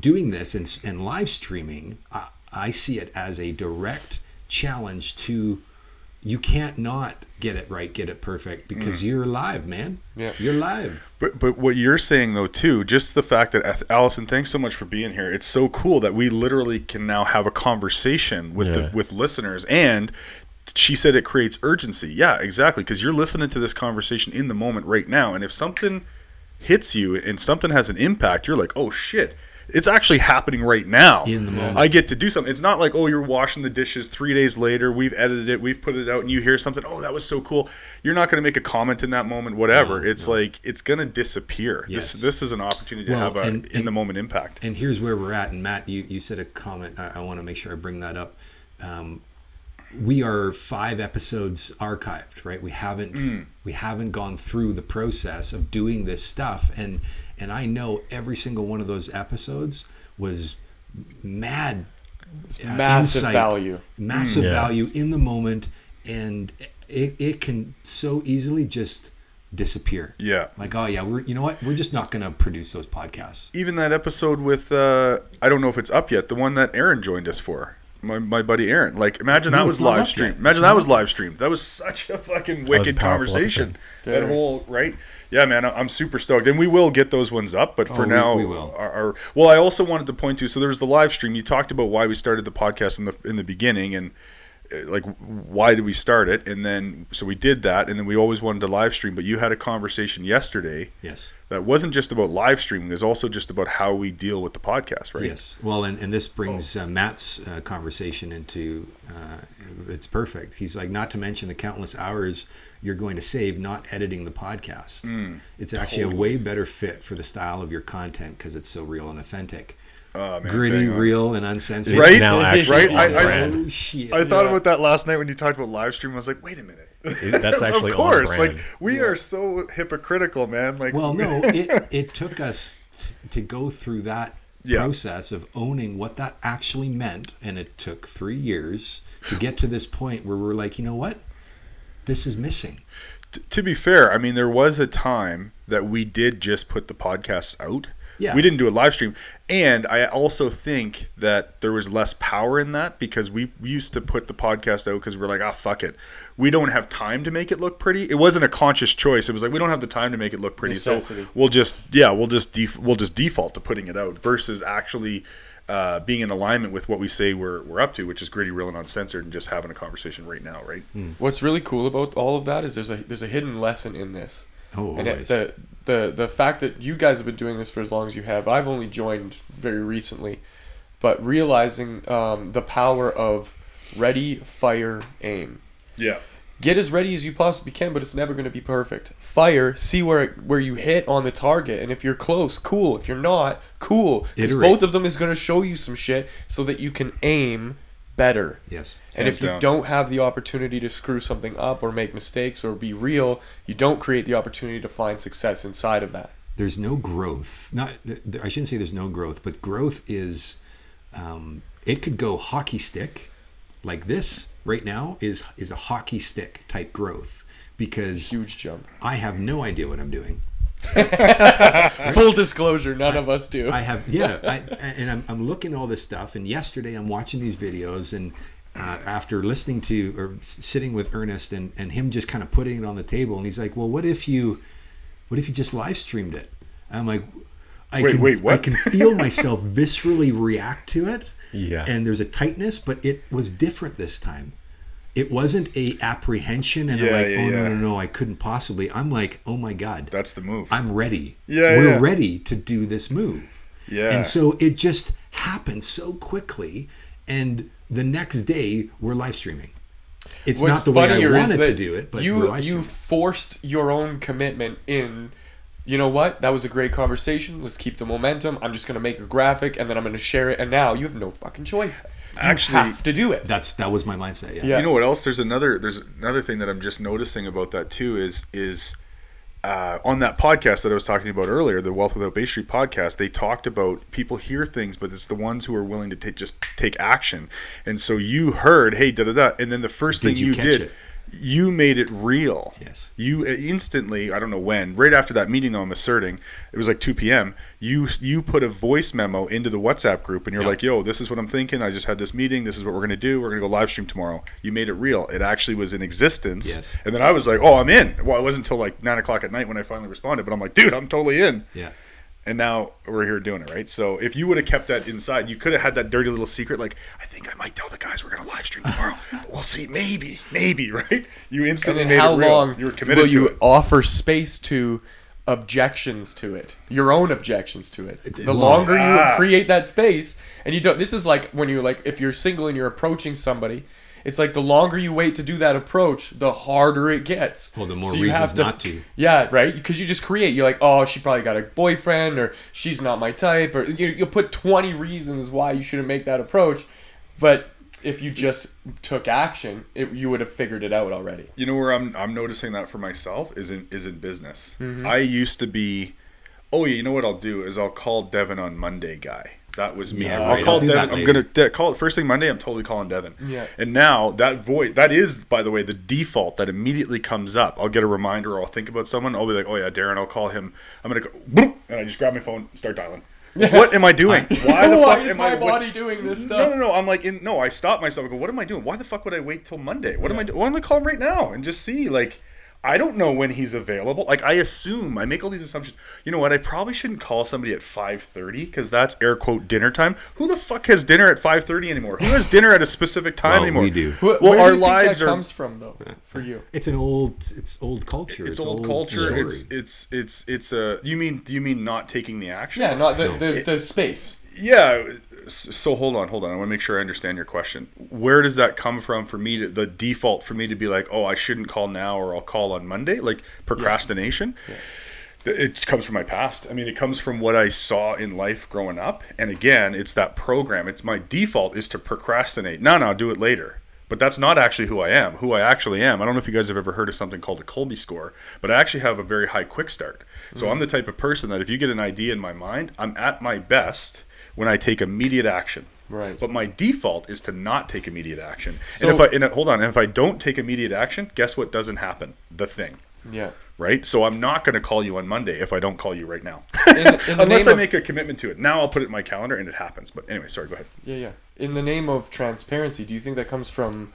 doing this and, and live streaming, I, I see it as a direct challenge to. You can't not get it right, get it perfect because mm. you're live, man. Yeah. you're live. But but what you're saying though too, just the fact that Alison, thanks so much for being here. It's so cool that we literally can now have a conversation with Yeah. the with listeners and she said it creates urgency. Yeah, exactly, because you're listening to this conversation in the moment right now and if something hits you and something has an impact, you're like, "Oh shit." It's actually happening right now. In the moment. I get to do something. It's not like, oh, you're washing the dishes three days later, we've edited it, we've put it out, and you hear something, oh, that was so cool. You're not going to make a comment in that moment, whatever. No, it's like, it's going to disappear. Yes. This this is an opportunity to have a and- in the moment impact. And here's where we're at. And Matt, you, you said a comment. I, I want to make sure I bring that up. Um, we are five episodes archived, right? We haven't we haven't gone through the process of doing this stuff, and and I know every single one of those episodes was mad uh, Massive insight, value. massive Yeah. value in the moment, and it, it can so easily just disappear. Yeah. Like, oh yeah, we're you know what? We're just not going to produce those podcasts. Even that episode with, uh, I don't know if it's up yet, the one that Aaron joined us for. My, my buddy Aaron. Like, imagine No, that was live up stream. yet. Imagine It's that not was live stream. That was such a fucking was a wicked powerful conversation. That whole right. Yeah, man, I- I'm super stoked, and we will get those ones up. But for Oh, now, we will. Our, our- well, I also wanted to point to. So there was the live stream. You talked about why we started the podcast in the in the beginning, and like why did we start it, and then so we did that, and then we always wanted to live stream. But you had a conversation yesterday Yes. that wasn't just about live streaming. It was also just about how we deal with the podcast, right? Yes. Well, and, and this brings uh, Matt's uh, conversation into uh, it's perfect. He's like, not to mention the countless hours you're going to save not editing the podcast. Mm. it's actually a way better fit for the style of your content because it's so real and authentic. Oh, man, Gritty, real, and uncensored. Right? now actually Right? I- I- Oh shit! I thought Yeah. about that last night when you talked about live stream. I was like, wait a minute. That's actually of course. on brand. Like we are so hypocritical, man. Like Well, no, it, it took us t- to go through that Yeah. process of owning what that actually meant. And it took three years to get to this point where we're like, you know what? This is missing. t- to be fair, I mean, there was a time that we did just put the podcasts out. Yeah. We didn't do a live stream. And I also think that there was less power in that because we, used to put the podcast out because we are like, ah, fuck it. We don't have time to make it look pretty. It wasn't a conscious choice. It was like, we don't have the time to make it look pretty. Necessity. So we'll just, yeah, we'll just, def- we'll just default to putting it out versus actually uh, being in alignment with what we say we're, we're up to, which is gritty, real, and uncensored, and just having a conversation right now, right? What's really cool about all of that is there's a there's a hidden lesson in this. Oh, and always. the the the fact that you guys have been doing this for as long as you have, I've only joined very recently, but realizing um, the power of ready, fire, aim. Yeah. Get as ready as you possibly can, but it's never going to be perfect. Fire, see where it, where you hit on the target, and if you're close, cool. If you're not, cool. Because both of them is going to show you some shit so that you can aim better. Yes. And Hands if you down. don't have the opportunity to screw something up or make mistakes or be real, you don't create the opportunity to find success inside of that. there's no growth. Not, I shouldn't say there's no growth, but growth is, um, it could go hockey stick, like this right now is is a hockey stick type growth because Huge jump. I have no idea what I'm doing. Full disclosure, none of us do. I have yeah, I, and I'm, I'm looking all this stuff. And yesterday I'm watching these videos, and uh, after listening to or sitting with Ernest and and him just kind of putting it on the table, and he's like, "Well, what if you, what if you just live streamed it?" I'm like, I Wait, can, wait, I can feel myself viscerally react to it. Yeah. And there's a tightness, but it was different this time. It wasn't a apprehension and Yeah, like, yeah, oh no yeah. no no, I couldn't possibly. I'm like, oh my god, That's the move. I'm ready. Yeah, We're ready to do this move. Yeah. And so it just happened so quickly. And the next day, we're live streaming. It's not the way I wanted to do it, but you you forced your own commitment in. You know what? That was a great conversation. Let's keep the momentum. I'm just gonna make a graphic and then I'm gonna share it. And now you have no fucking choice. You Actually- have to do it. That's that was my mindset. Yeah. Yeah. You know what else? There's another. There's another thing that I'm just noticing about that too. Is is uh, on that podcast that I was talking about earlier, the Wealth Without Bay Street podcast. They talked about people hear things, but it's the ones who are willing to take just take action. And so you heard, hey, da da da, and then the first Did thing you you, did. it? You made it real. Yes. You uh, instantly, I don't know when, right after that meeting though, I'm asserting, it was like 2 p.m. You you put a voice memo into the WhatsApp group and you're like, yo, this is what I'm thinking. I just had this meeting. This is what we're going to do. We're going to go live stream tomorrow. You made it real. It actually was in existence. Yes. And then I was like, oh, I'm in. Well, it wasn't until like 9 o'clock at night when I finally responded, but I'm like, dude, I'm totally in. Yeah. And now we're here doing it, right? So if you would have kept that inside, you could have had that dirty little secret, like I think I might tell the guys we're gonna live stream tomorrow. but we'll see, maybe, maybe, right? You instantly then made how it real. long you were committed will to you it. offer space to objections to it your own objections to it the longer ah. you create that space and you don't this is like when you're like if you're single and you're approaching somebody it's like the longer you wait to do that approach the harder it gets Well, the more you reasons have not to. yeah right because you just create you're like oh she probably got a boyfriend or she's not my type or you, you'll put 20 reasons why you shouldn't make that approach but if you just took action it, you would have figured it out already You know where I'm I'm noticing that for myself is in is in business. Mm-hmm. I used to be, oh yeah, you know what I'll do is I'll call Devin on Monday, guy. That was me. Yeah, I'll right. call I'll Devin. I'm gonna de- call it first thing Monday. I'm totally calling Devin. Yeah. And now that voice, that is, by the way, the default that immediately comes up. I'll get a reminder or I'll think about someone. I'll be like, oh yeah, Darren. I'll call him. I'm gonna go, boom, and I just grab my phone, and start dialing. What am I doing? Why the Why fuck is am my I? what- body doing this stuff? no, no. No. I'm like, in, no. I stop myself. I go, what am I doing? Why the fuck would I wait till Monday? What am I doing? Why don't I call him right now and just see? Like, I don't know when he's available. Like, I assume I make all these assumptions. You know what? I probably shouldn't call somebody at 5:30 because that's air quote dinner time. Who the fuck has dinner at 5:30 anymore? Who has dinner at a specific time Well, anymore? we do. Well, Where our do you think lives that are. comes from though for you. It's an old it's old culture. it's old culture. story. It's it's it's it's a. You mean do you mean not taking the action? Yeah, not the, the, the space. Yeah. So hold on, hold on. I want to make sure I understand your question. Where does that come from for me to the default for me to be like, oh, I shouldn't call now or I'll call on Monday? Like procrastination. Th- It comes from my past. I mean, it comes from what I saw in life growing up. And again, it's that program. It's my default is to procrastinate. No, no, do it later. But that's not actually who I am. Who I actually am. I don't know if you guys have ever heard of something called a Kolbe score, but I actually have a very high quick start. So mm-hmm. I'm the type of person that if you get an idea in my mind, I'm at my best when I take immediate action. Right. But my default is to not take immediate action. So- and if I and uh, hold on, and if I don't take immediate action, guess what doesn't happen? The thing. Yeah. Right? So I'm not going to call you on Monday if I don't call you right now. In, in Unless I of- make a commitment to it. Now I'll put it in my calendar and it happens. But anyway, sorry, go ahead. Yeah, yeah. In the name of transparency, do you think that comes from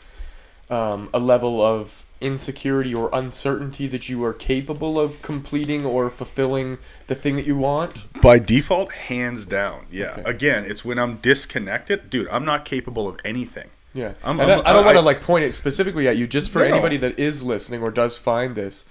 um, a level of insecurity or uncertainty that you are capable of completing or fulfilling the thing that you want? By default, hands down. Yeah. Okay. Again, it's when I'm disconnected. Dude, I'm not capable of anything. Yeah. I'm- I'm- I, I don't want to like point it specifically at you, just for no. anybody that is listening or does find this,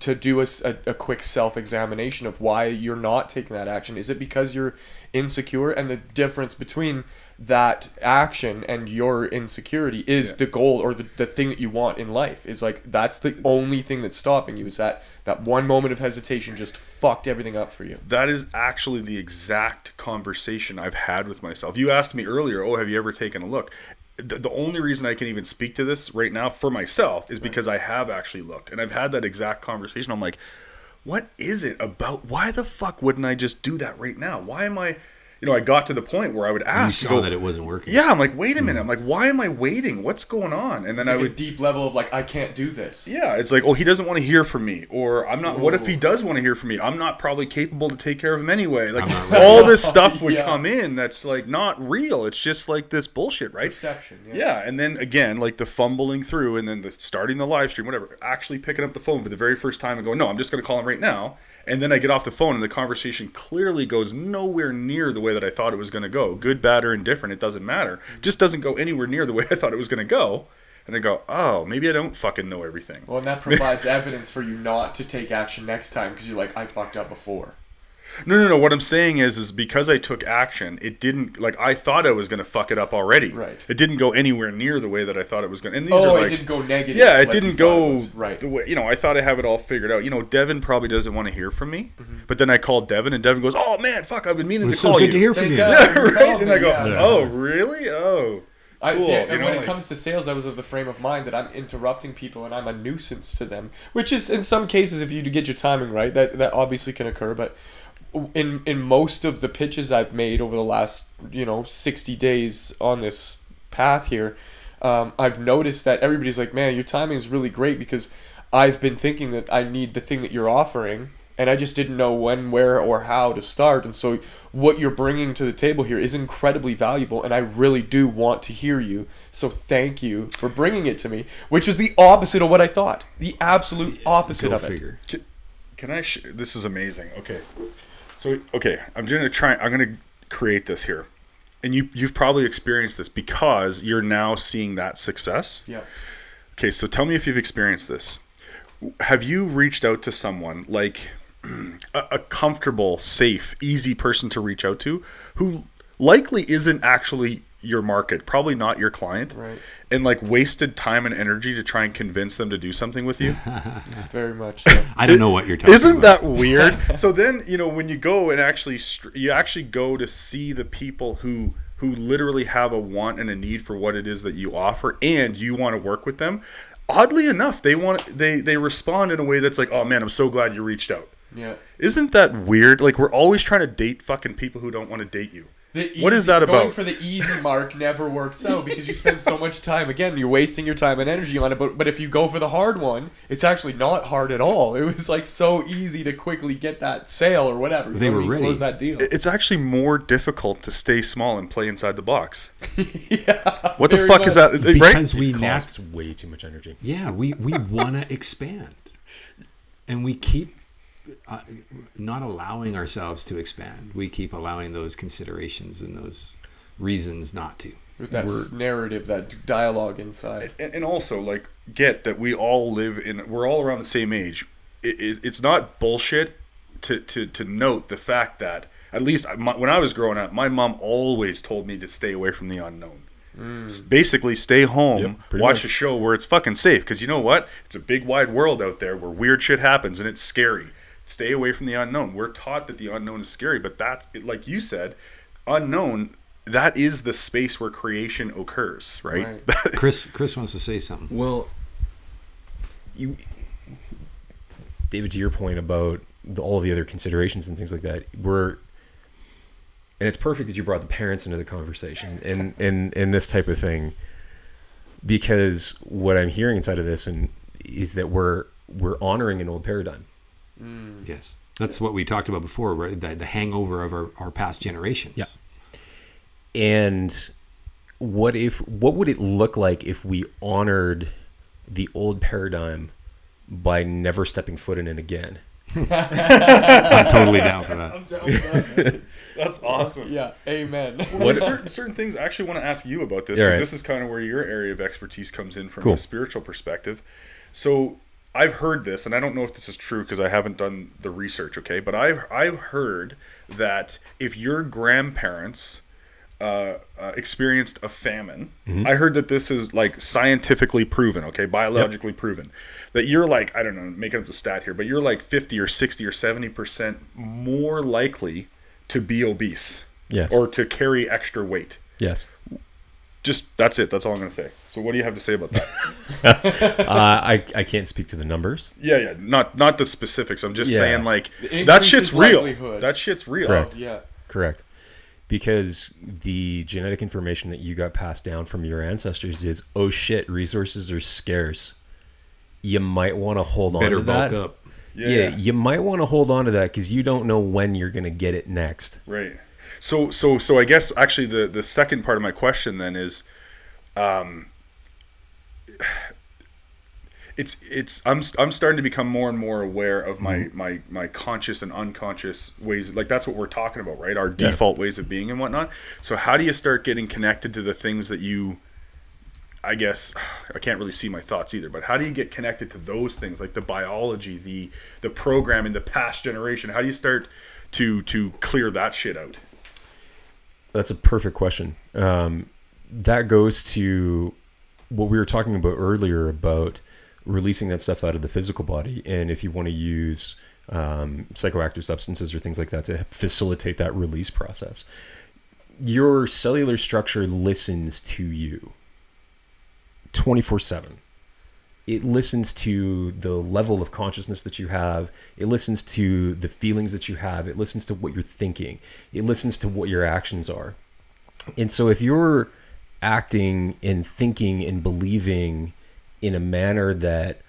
to do a, a, quick self examination of why you're not taking that action. Is it because you're insecure? And the difference between that action and your insecurity is Yeah. the goal or the, the thing that you want in life. Is like that's the only thing that's stopping you. Is that that one moment of hesitation just fucked everything up for you? That is actually the exact conversation I've had with myself. You asked me earlier, oh, have you ever taken a look? The, the only reason I can even speak to this right now for myself is because I have actually looked and I've had that exact conversation. I'm like, what is it about? Why the fuck wouldn't I just do that right now? Why am I, you know, I got to the point where I would You ask, saw go, that it wasn't working. yeah, I'm like, wait a hmm. minute. I'm like, why am I waiting? What's going on? And then It's I like a would deep level of like I can't do this. yeah, it's like, oh, he doesn't want to hear from me, or I'm not. What if he does want to hear from me? I'm not probably capable to take care of him anyway. Like I'm not ready. all this stuff would Yeah. come in that's like not real. It's just like this bullshit, right? Perception. Yeah. Yeah, and then again, like the fumbling through, and then the starting the live stream, whatever. Actually picking up the phone for the very first time and going, no, I'm just going to call him right now. And then I get off the phone, and the conversation clearly goes nowhere near the way that I thought it was going to go. Good, bad, or indifferent, it doesn't matter. Just doesn't go anywhere near the way I thought it was going to go. And I go, oh, maybe I don't fucking know everything. Well, and that provides evidence for you not to take action next time because you're like, I fucked up before. No, no, no. What I'm saying is, is because I took action, it didn't like I thought I was going to fuck it up already. Right. It didn't go anywhere near the way that I thought it was going. to And these Oh, are it didn't go negative. yeah, it like didn't thought it go right. The way, you know, I thought I have it all figured out. You know, Devin probably doesn't want to hear from me, Mm-hmm. but then I called Devin, and Devin goes, "Oh man, fuck, I've been meaning It was to so call good you." to hear from Thank you. God. yeah, right. And I go, yeah. "Oh, really? Oh." I Cool, see, you and know, when like- it comes to sales, I was of the frame of mind that I'm interrupting people and I'm a nuisance to them. Which is, in some cases, if you get your timing right, that that obviously can occur. But in in most of the pitches I've made over the last you know sixty days on this path here, um, I've noticed that everybody's like, "Man, your timing is really great," because I've been thinking that I need the thing that you're offering. And I just didn't know when, where, or how to start. And so, what you're bringing to the table here is incredibly valuable. And I really do want to hear you. So, thank you for bringing it to me, which is the opposite of what I thought. The absolute opposite Go of it. figure. Can, can I? Sh- this is amazing. Okay, so okay, I'm gonna try. I'm gonna create this here, and you you've probably experienced this because you're now seeing that success. Yeah. Okay, so tell me if you've experienced this. Have you reached out to someone like a, a comfortable, safe, easy person to reach out to who likely isn't actually your market, probably not your client, Right. and like wasted time and energy to try and convince them to do something with you? Very much so. I don't know what you're talking Isn't about. that weird? so then, you know, when you go and actually you actually go to see the people who who literally have a want and a need for what it is that you offer and you want to work with them. Oddly enough, they want they they respond in a way that's like, "Oh man, I'm so glad you reached out." Yeah. Isn't that weird? Like we're always trying to date fucking people who don't want to date you. The What is that about? Going for the easy mark never works out because you spend so much time. Again, you're wasting your time and energy on it. But but if you go for the hard one, it's actually not hard at all. It was like so easy to quickly get that sale or whatever. They know were what ready. Close that deal. It's actually more difficult to stay small and play inside the box. yeah. What the very fuck is much. that? Right? because we It nat- costs way too much energy. yeah we we want to expand and we keep uh, not allowing ourselves to expand. We keep allowing those considerations and those reasons not to. With that s- narrative, that dialogue inside. and, and also like get that we all live in we're all around the same age. It, it, it's not bullshit to, to to note the fact that at least my, when i was growing up my mom always told me to stay away from the unknown. S- basically stay home Yep, watch much. a show where it's fucking safe. Because you know what? It's a big wide world out there where weird shit happens and it's scary stay away from the unknown we're taught that the unknown is scary but that's like you said unknown that is the space where creation occurs, right? Right. Chris Chris wants to say something. Well, you, David, to your point about the, all of the other considerations and things like that, we're, and it's perfect that you brought the parents into the conversation and and and this type of thing, because what I'm hearing inside of this and is that we're we're honoring an old paradigm. Mm. Yes, that's what we talked about before, right? The, the hangover of our, our past generations. Yeah. And what if what would it look like if we honored the old paradigm by never stepping foot in it again? I'm totally down for that. That's awesome. yeah, amen. Well, certain certain things I actually want to ask you about this because right. this is kind of where your area of expertise comes in from Cool. a spiritual perspective. So I've heard this, and I don't know if this is true because I haven't done the research. Okay, but I've I've heard that if your grandparents uh, uh, experienced a famine, Mm-hmm. I heard that this is like scientifically proven. Okay, biologically proven that you're like I don't know, making up the stat here, but you're like fifty or sixty or seventy percent more likely to be obese Yes. or to carry extra weight. Yes. Just that's it. That's all I'm going to say. So what do you have to say about that? uh, I I can't speak to the numbers. yeah, yeah, not not the specifics. I'm just Yeah. saying like that increases shit's real. That shit's real. Correct. yeah. Correct. Because the genetic information that you got passed down from your ancestors is oh shit, resources are scarce. You might want to hold on Better to that. bulk up. Yeah, Yeah, you might want to hold on to that because you don't know when you're going to get it next. Right. So so so I guess actually the the second part of my question then is um it's it's I'm I'm starting to become more and more aware of my Mm-hmm. my my conscious and unconscious ways like that's what we're talking about right our default ways of being and whatnot so how do you start getting connected to the things that you I guess I can't really see my thoughts either, but how do you get connected to those things like the biology, the the programming, the past generation? How do you start to to clear that shit out? That's a perfect question. Um, that goes to what we were talking about earlier about releasing that stuff out of the physical body, and if you want to use um, psychoactive substances or things like that to facilitate that release process, your cellular structure listens to you 24 7 it listens to the level of consciousness that you have. It listens to the feelings that you have. It listens to what you're thinking. It listens to what your actions are. And so if you're acting and thinking and believing in a manner that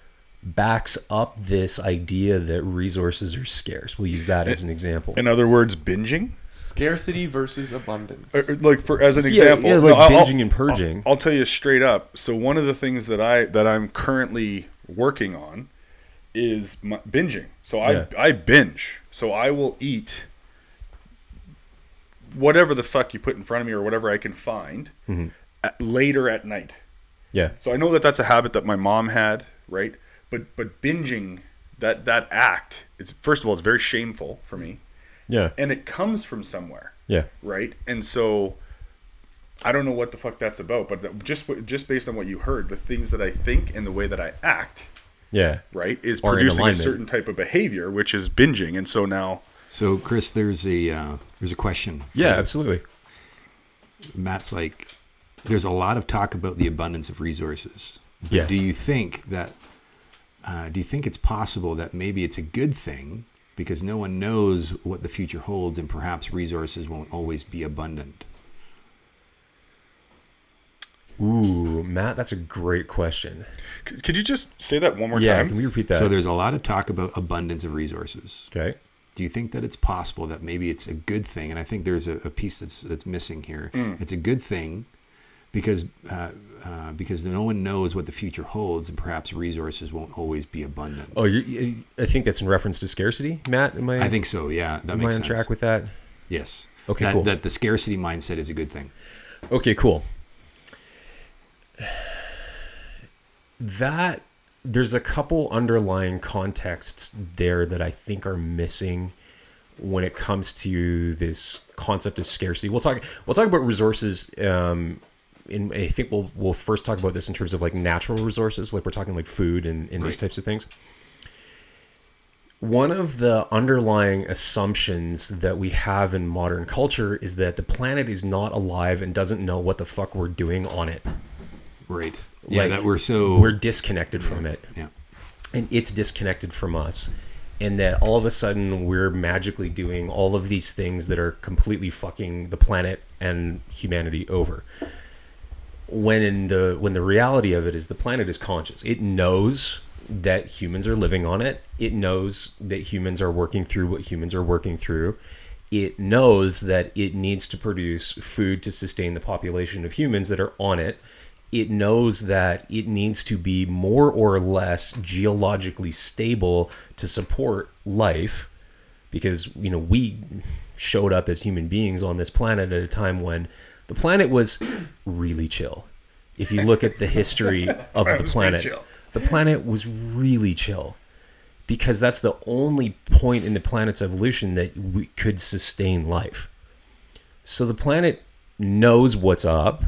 backs up this idea that resources are scarce we'll use that as an example In other words, binging. Scarcity versus abundance. Or- or, like for as an Yeah, example, yeah, no, like I'll- binging and purging. I'll, I'll tell you straight up. So one of the things that I that I'm currently working on is my, binging. So I Yeah. I binge. So I will eat whatever the fuck you put in front of me or whatever I can find Mm-hmm. At, later at night. yeah So I know that that's a habit that my mom had, right? But but binging that that act is first of all it's very shameful for me, yeah and it comes from somewhere yeah right? And so I don't know what the fuck that's about, but that- just just based on what you heard, the things that I think and the way that I act, yeah right, is Are in producing a certain type of behavior, which is binging. And so now, So, Chris, there's a uh, there's a question. yeah from- absolutely Matt's like, there's a lot of talk about the abundance of resources. But Yes. Do you think that? Uh, do you think it's possible that maybe it's a good thing because no one knows what the future holds, and perhaps resources won't always be abundant? ooh matt that's a great question c- could you just say that one more yeah time? can we repeat that So there's a lot of talk about abundance of resources. okay Do you think that it's possible that maybe it's a good thing? And I think there's a, a piece that's that's missing here. Mm. It's a good thing because uh, uh, because no one knows what the future holds, and perhaps resources won't always be abundant. Oh, I think that's in reference to scarcity, Matt. Am I? I think so. Yeah, that am I makes on sense. track with that? yes. Okay, that, cool. That the scarcity mindset is a good thing. Okay, cool. That there's a couple underlying contexts there that I think are missing when it comes to this concept of scarcity. We'll talk. We'll talk about resources. Um, in, I think we'll we'll first talk about this in terms of like natural resources, like we're talking like food and, and these types of things. one of the underlying assumptions that we have in modern culture is that the planet is not alive and doesn't know what the fuck we're doing on it. Right. Yeah, Like, that we're so We're disconnected from it. yeah. and it's disconnected from us and that all of a sudden we're magically doing all of these things that are completely fucking the planet and humanity over when in the when the reality of it is the planet is conscious. It knows that humans are living on it. It knows that humans are working through what humans are working through. It knows that it needs to produce food to sustain the population of humans that are on it. It knows that it needs to be more or less geologically stable to support life because you know we showed up as human beings on this planet at a time when the planet was really chill. If you look at the history of the planet the planet was really chill because that's the only point in the planet's evolution that we could sustain life. So the planet knows what's up.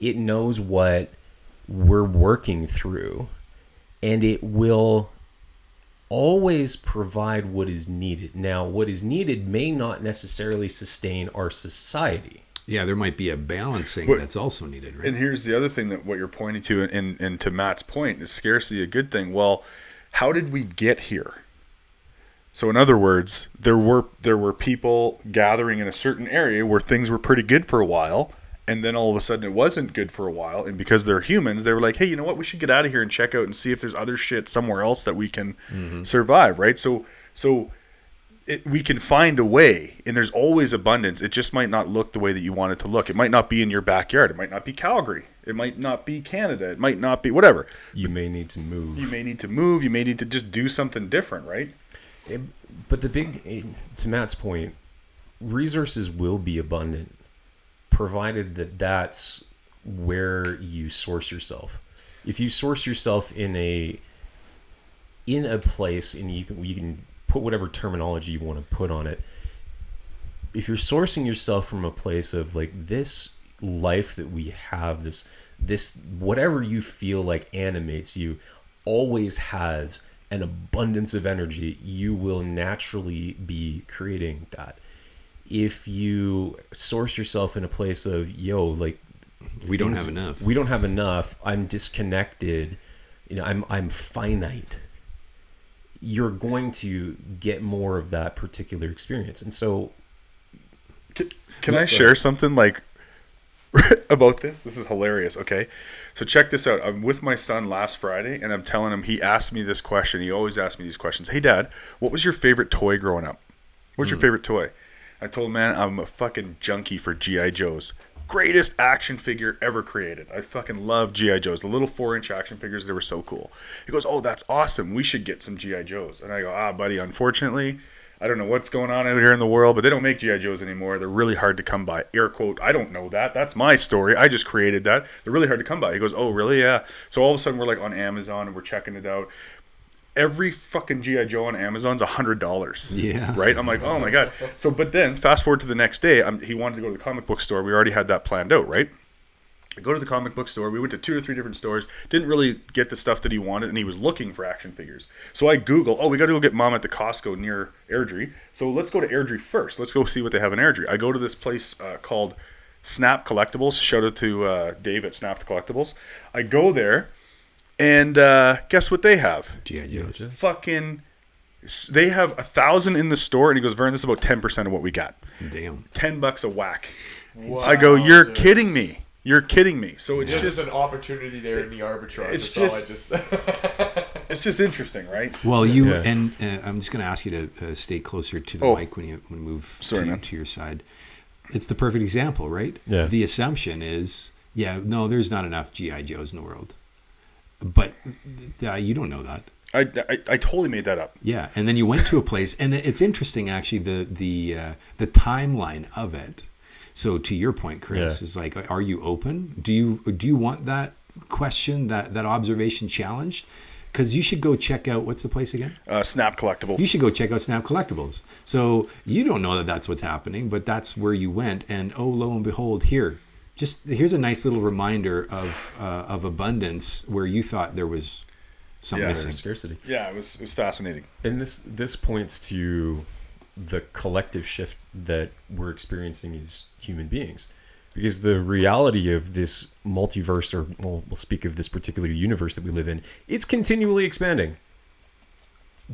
It knows what we're working through. And it will always provide what is needed. Now, what is needed may not necessarily sustain our society. Yeah, there might be a balancing But- that's also needed, right? And here's the other thing that what you're pointing to, and, and to Matt's point, is scarcity a good thing? Well, how did we get here? So, in other words, there were there were people gathering in a certain area where things were pretty good for a while, and then all of a sudden it wasn't good for a while. And because they're humans, they were like, "Hey, you know what? We should get out of here and check out and see if there's other shit somewhere else that we can mm-hmm. survive." Right? So, so it, we can find a way, and there's always abundance. It just might not look the way that you want it to look. It might not be in your backyard. It might not be Calgary. It might not be Canada. It might not be whatever. You may need to move. You may need to move. You may need to just do something different, right? It- but the big, eh, to Matt's point, resources will be abundant, provided that that's where you source yourself. If you source yourself in a in a place, and you can you can put whatever terminology you want to put on it. If you're sourcing yourself from a place of like this life that we have, this this whatever you feel like animates you, always has an abundance of energy, you will naturally be creating that. If you source yourself in a place of, yo, like we don't have enough. We don't have enough. I'm disconnected. You know, I'm I'm finite. You're going to get more of that particular experience, and so Can, can I share something like about this? This is hilarious. Okay, so check this out. I'm with my son last Friday, and I'm telling him he asked me this question. He always asks me these questions. Hey, Dad, what was your favorite toy growing up? What's your hmm. favorite toy? I told him, man, I'm a fucking junkie for GI Joes. Greatest action figure ever created. I fucking love GI Joes. The little four-inch action figures, they were so cool. He goes, "Oh, that's awesome. We should get some GI Joes." And I go, "Ah, buddy, unfortunately." I don't know what's going on out here in the world, but they don't make GI Joes anymore. They're really hard to come by. Air quote. I don't know that. That's my story. I just created that. They're really hard to come by. He goes, "Oh, really? Yeah." So all of a sudden we're like on Amazon and we're checking it out. Every fucking GI Joe on Amazon's a hundred dollars. Yeah. Right. I'm like, oh my god. So, but then fast forward to the next day. I'm, he wanted to go to the comic book store. We already had that planned out, right? I go to the comic book store. We went to two or three different stores. Didn't really get the stuff that he wanted, and he was looking for action figures. So I Google, oh, we got to go get mom at the Costco near Airdrie. So let's go to Airdrie first. Let's go see what they have in Airdrie. I go to this place uh, called Snap Collectibles. Shout out to uh, Dave at Snap Collectibles. I go there, and uh, guess what they have? GI Joes. Fucking, they have a thousand in the store, and he goes, Vern, this is about ten percent of what we got. Damn. Ten bucks a whack. I go, you're kidding me. You're kidding me. So it's There's just just an opportunity there in the arbitrage. it's That's just- all I just. it's just interesting, right? Well, you Yeah. and uh, I'm just going to ask you to uh, stay closer to the Oh. mic when you when you move Sorry, to, to your side. It's the perfect example, right? Yeah. The assumption is, yeah, no, there's not enough GI Joes in the world, but uh, you don't know that. I, I, I totally made that up. Yeah, and then you went to a place, and it's interesting actually the the uh, the timeline of it. So to your point, Chris, Yeah. is like, are you open? Do you do you want that question that that observation challenged? Because you should go check out what's the place again? Uh, Snap Collectibles. You should go check out Snap Collectibles. So you don't know that that's what's happening, but that's where you went, and oh lo and behold, here, just here's a nice little reminder of uh, of abundance where you thought there was some Yeah. missing. scarcity. Yeah, it was it was fascinating. And this this points to the collective shift that we're experiencing as human beings. Because the reality of this multiverse, or well, we'll speak of this particular universe that we live in, it's continually expanding.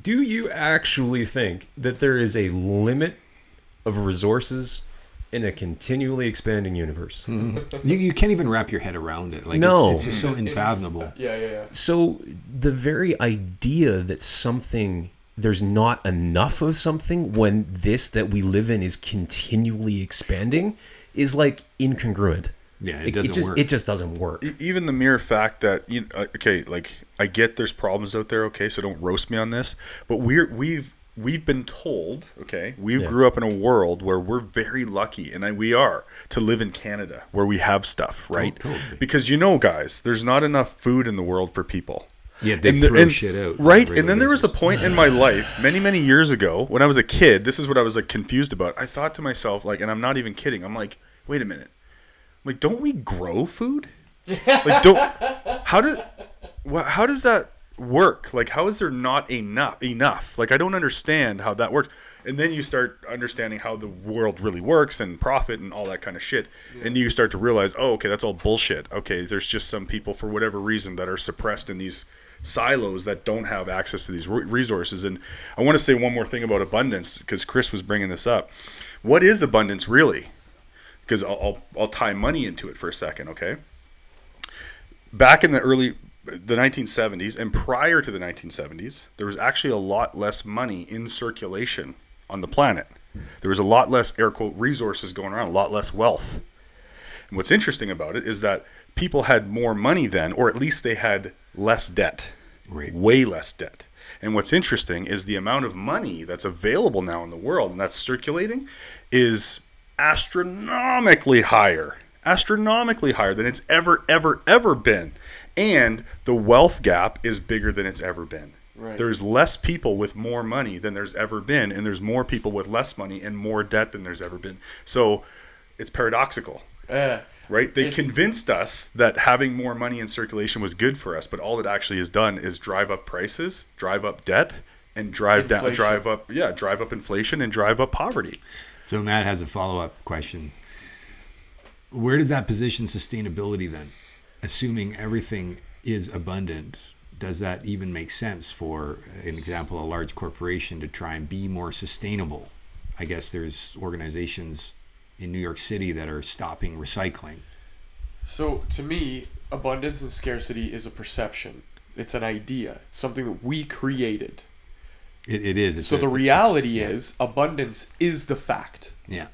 Do you actually think that there is a limit of resources in a continually expanding universe? You, you can't even wrap your head around it. Like No. it's, it's just so unfathomable. Yeah, yeah, yeah. So the very idea that something there's not enough of something when this that we live in is continually expanding is like incongruent. Yeah, it doesn't just, work. It just doesn't work. Even the mere fact that you uh, okay like i get there's problems out there okay so don't roast me on this but we're we've we've been told okay we Yeah. grew up in a world where we're very lucky and I, we are to live in canada where we have stuff oh, right totally. because you know guys there's not enough food in the world for people Yeah, they And the- throw and- shit out. right and then there was a point in my life many many years ago when i was a kid this is what i was like confused about i thought to myself like and i'm not even kidding i'm like wait a minute like don't we grow food like don't how wha how does that work? Like how is there not enough enough? Like i don't understand how that works. And then you start understanding how the world really works and profit and all that kind of shit and you start to realize oh okay that's all bullshit. Okay there's just some people for whatever reason that are suppressed in these silos that don't have access to these resources. And i want to say one more thing about abundance because chris was bringing this up. What is abundance really? Because I'll, I'll, I'll tie money into it for a second okay? Back in the early the 1970s and prior to the 1970s there was actually a lot less money in circulation on the planet. There was a lot less air quote resources going around a lot less wealth. And what's interesting about it is that people had more money then or at least they had less debt Right. way less debt. And what's interesting is the amount of money that's available now in the world and that's circulating is astronomically higher astronomically higher than it's ever ever ever been and the wealth gap is bigger than it's ever been Right. there's less people with more money than there's ever been and there's more people with less money and more debt than there's ever been so it's paradoxical Yeah. right? They convinced us that having more money in circulation was good for us, but all it actually has done is drive up prices, drive up debt, and drive down, drive up, yeah, drive up inflation and drive up poverty. So Matt has a follow up question. Where does that position sustainability then? Assuming everything is abundant, does that even make sense for an example, a large corporation to try and be more sustainable? I guess there's organizations in New York City that are stopping recycling. So to me, abundance and scarcity is a perception. It's an idea. It's something that we created. It, it is. It's so a- the reality is abundance is the fact. yeah.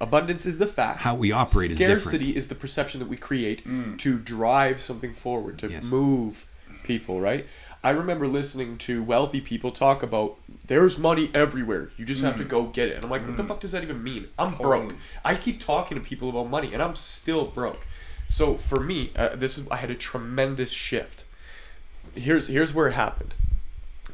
Abundance is the fact. How we operate is different. Scarcity is the perception that we create hmm. to drive something forward, to Yes. move people, right? I remember listening to wealthy people talk about there's money everywhere. You just have to hmm. go get it. And I'm like, what the hmm. fuck does that even mean? I'm broke. I keep talking to people about money and I'm still broke. So for me, uh, this is I had a tremendous shift. Here's here's where it happened.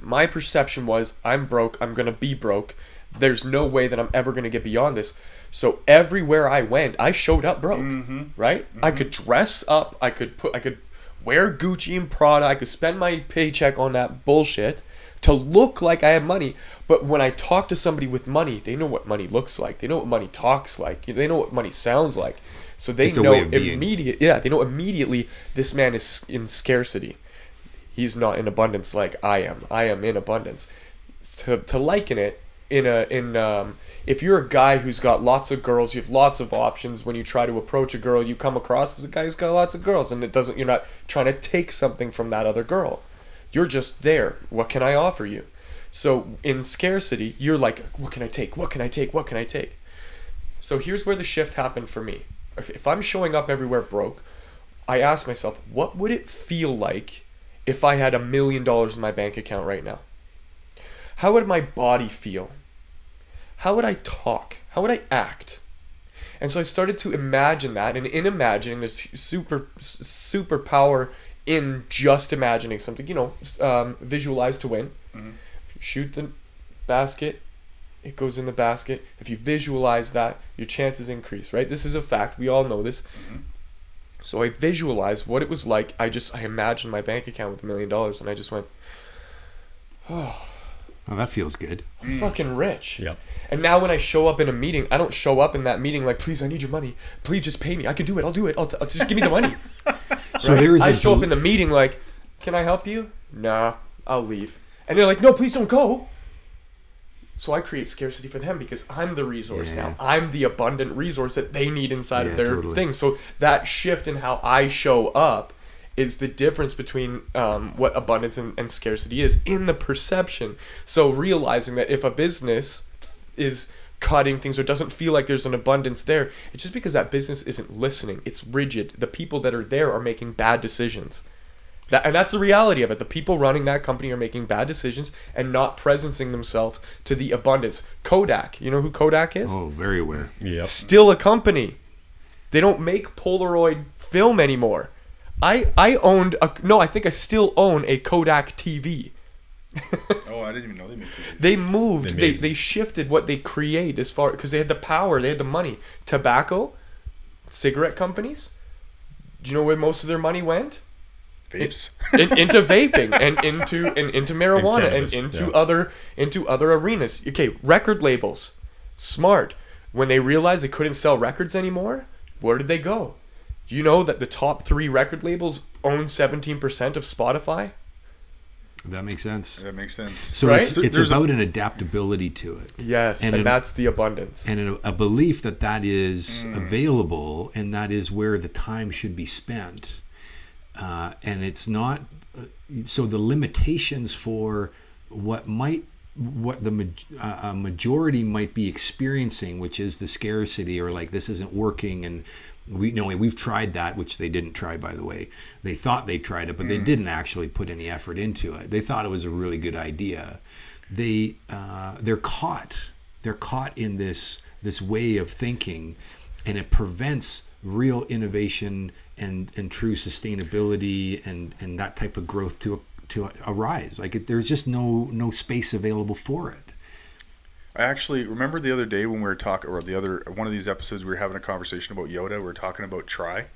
My perception was I'm broke. I'm gonna be broke. There's no way that I'm ever gonna get beyond this. So everywhere I went, I showed up broke. Mm-hmm. Right? I mm-hmm. could dress up. I could put. I could wear Gucci and Prada. I could spend my paycheck on that bullshit to look like I have money. But when I talk to somebody with money, they know what money looks like. They know what money talks like. They know what money sounds like. So they It's know way of being. immediate. Yeah, they know immediately this man is in scarcity he's not in abundance like I am. I am in abundance. To, to liken it in a in um, if you're a guy who's got lots of girls, you have lots of options. When you try to approach a girl, you come across as a guy who's got lots of girls, and it doesn't. You're not trying to take something from that other girl. You're just there. What can I offer you? So in scarcity, you're like, what can I take? What can I take? What can I take? So here's where the shift happened for me. If, if I'm showing up everywhere broke, I ask myself, what would it feel like if I had a million dollars in my bank account right now? How would my body feel? How would I talk? How would I act? And so I started to imagine that, and in imagining this super super power in just imagining something, you know, um, visualize to win. Shoot the basket, it goes in the basket. If you visualize that, your chances increase, right? This is a fact. We all know this. So I visualized what it was like. I just I imagined my bank account with a million dollars, and I just went, Oh, Oh, that feels good. I'm fucking rich. Yep. And now when I show up in a meeting, I don't show up in that meeting like, please, I need your money. Please just pay me. I can do it. I'll do it. I'll, I'll just give me the money. So there is I a show up in the meeting like, can I help you? Nah, I'll leave. And they're like, no, please don't go. So I create scarcity for them because I'm the resource Yeah. now. I'm the abundant resource that they need inside Yeah, of their totally. thing. So that shift in how I show up is the difference between um, what abundance and, and scarcity is in the perception. So realizing that if a business is cutting things or doesn't feel like there's an abundance there, it's just because that business isn't listening. It's rigid. The people that are there are making bad decisions. That, and that's the reality of it. The people running that company are making bad decisions and not presencing themselves to the abundance. Kodak, you know who Kodak is? Oh, very aware. Yeah. Still a company. They don't make Polaroid film anymore. I I owned a no, I think I still own a Kodak TV. Oh, I didn't even know they made TVs. They moved. They They, made- they shifted what they create as far because they had the power, they had the money. Tobacco, cigarette companies. Do you know where most of their money went? Vapes. in, into vaping and into and into marijuana and cannabis, into yeah. other into other arenas. Okay, record labels, smart. When they realized they couldn't sell records anymore, where did they go? Do you know that the top three record labels own seventeen percent of Spotify? That makes sense. that makes sense. So Right? it's, it's there's a- about an adaptability to it. Yes, And and, it- that's the abundance. and a, a belief that that is Mm. available and that is where the time should be spent uh, and it's not uh, so the limitations for what might what the uh, a majority might be experiencing which is the scarcity or like this isn't working and we know we've tried that which they didn't try by the way. They thought they tried it but they didn't actually put any effort into it. They thought it was a really good idea. They uh, they're caught. They're caught in this this way of thinking and it prevents real innovation and and true sustainability and and that type of growth to to arise. Like it, there's just no no space available for it I actually remember the other day when we were talking, or the other one of these episodes, we were having a conversation about Yoda. We were talking about try.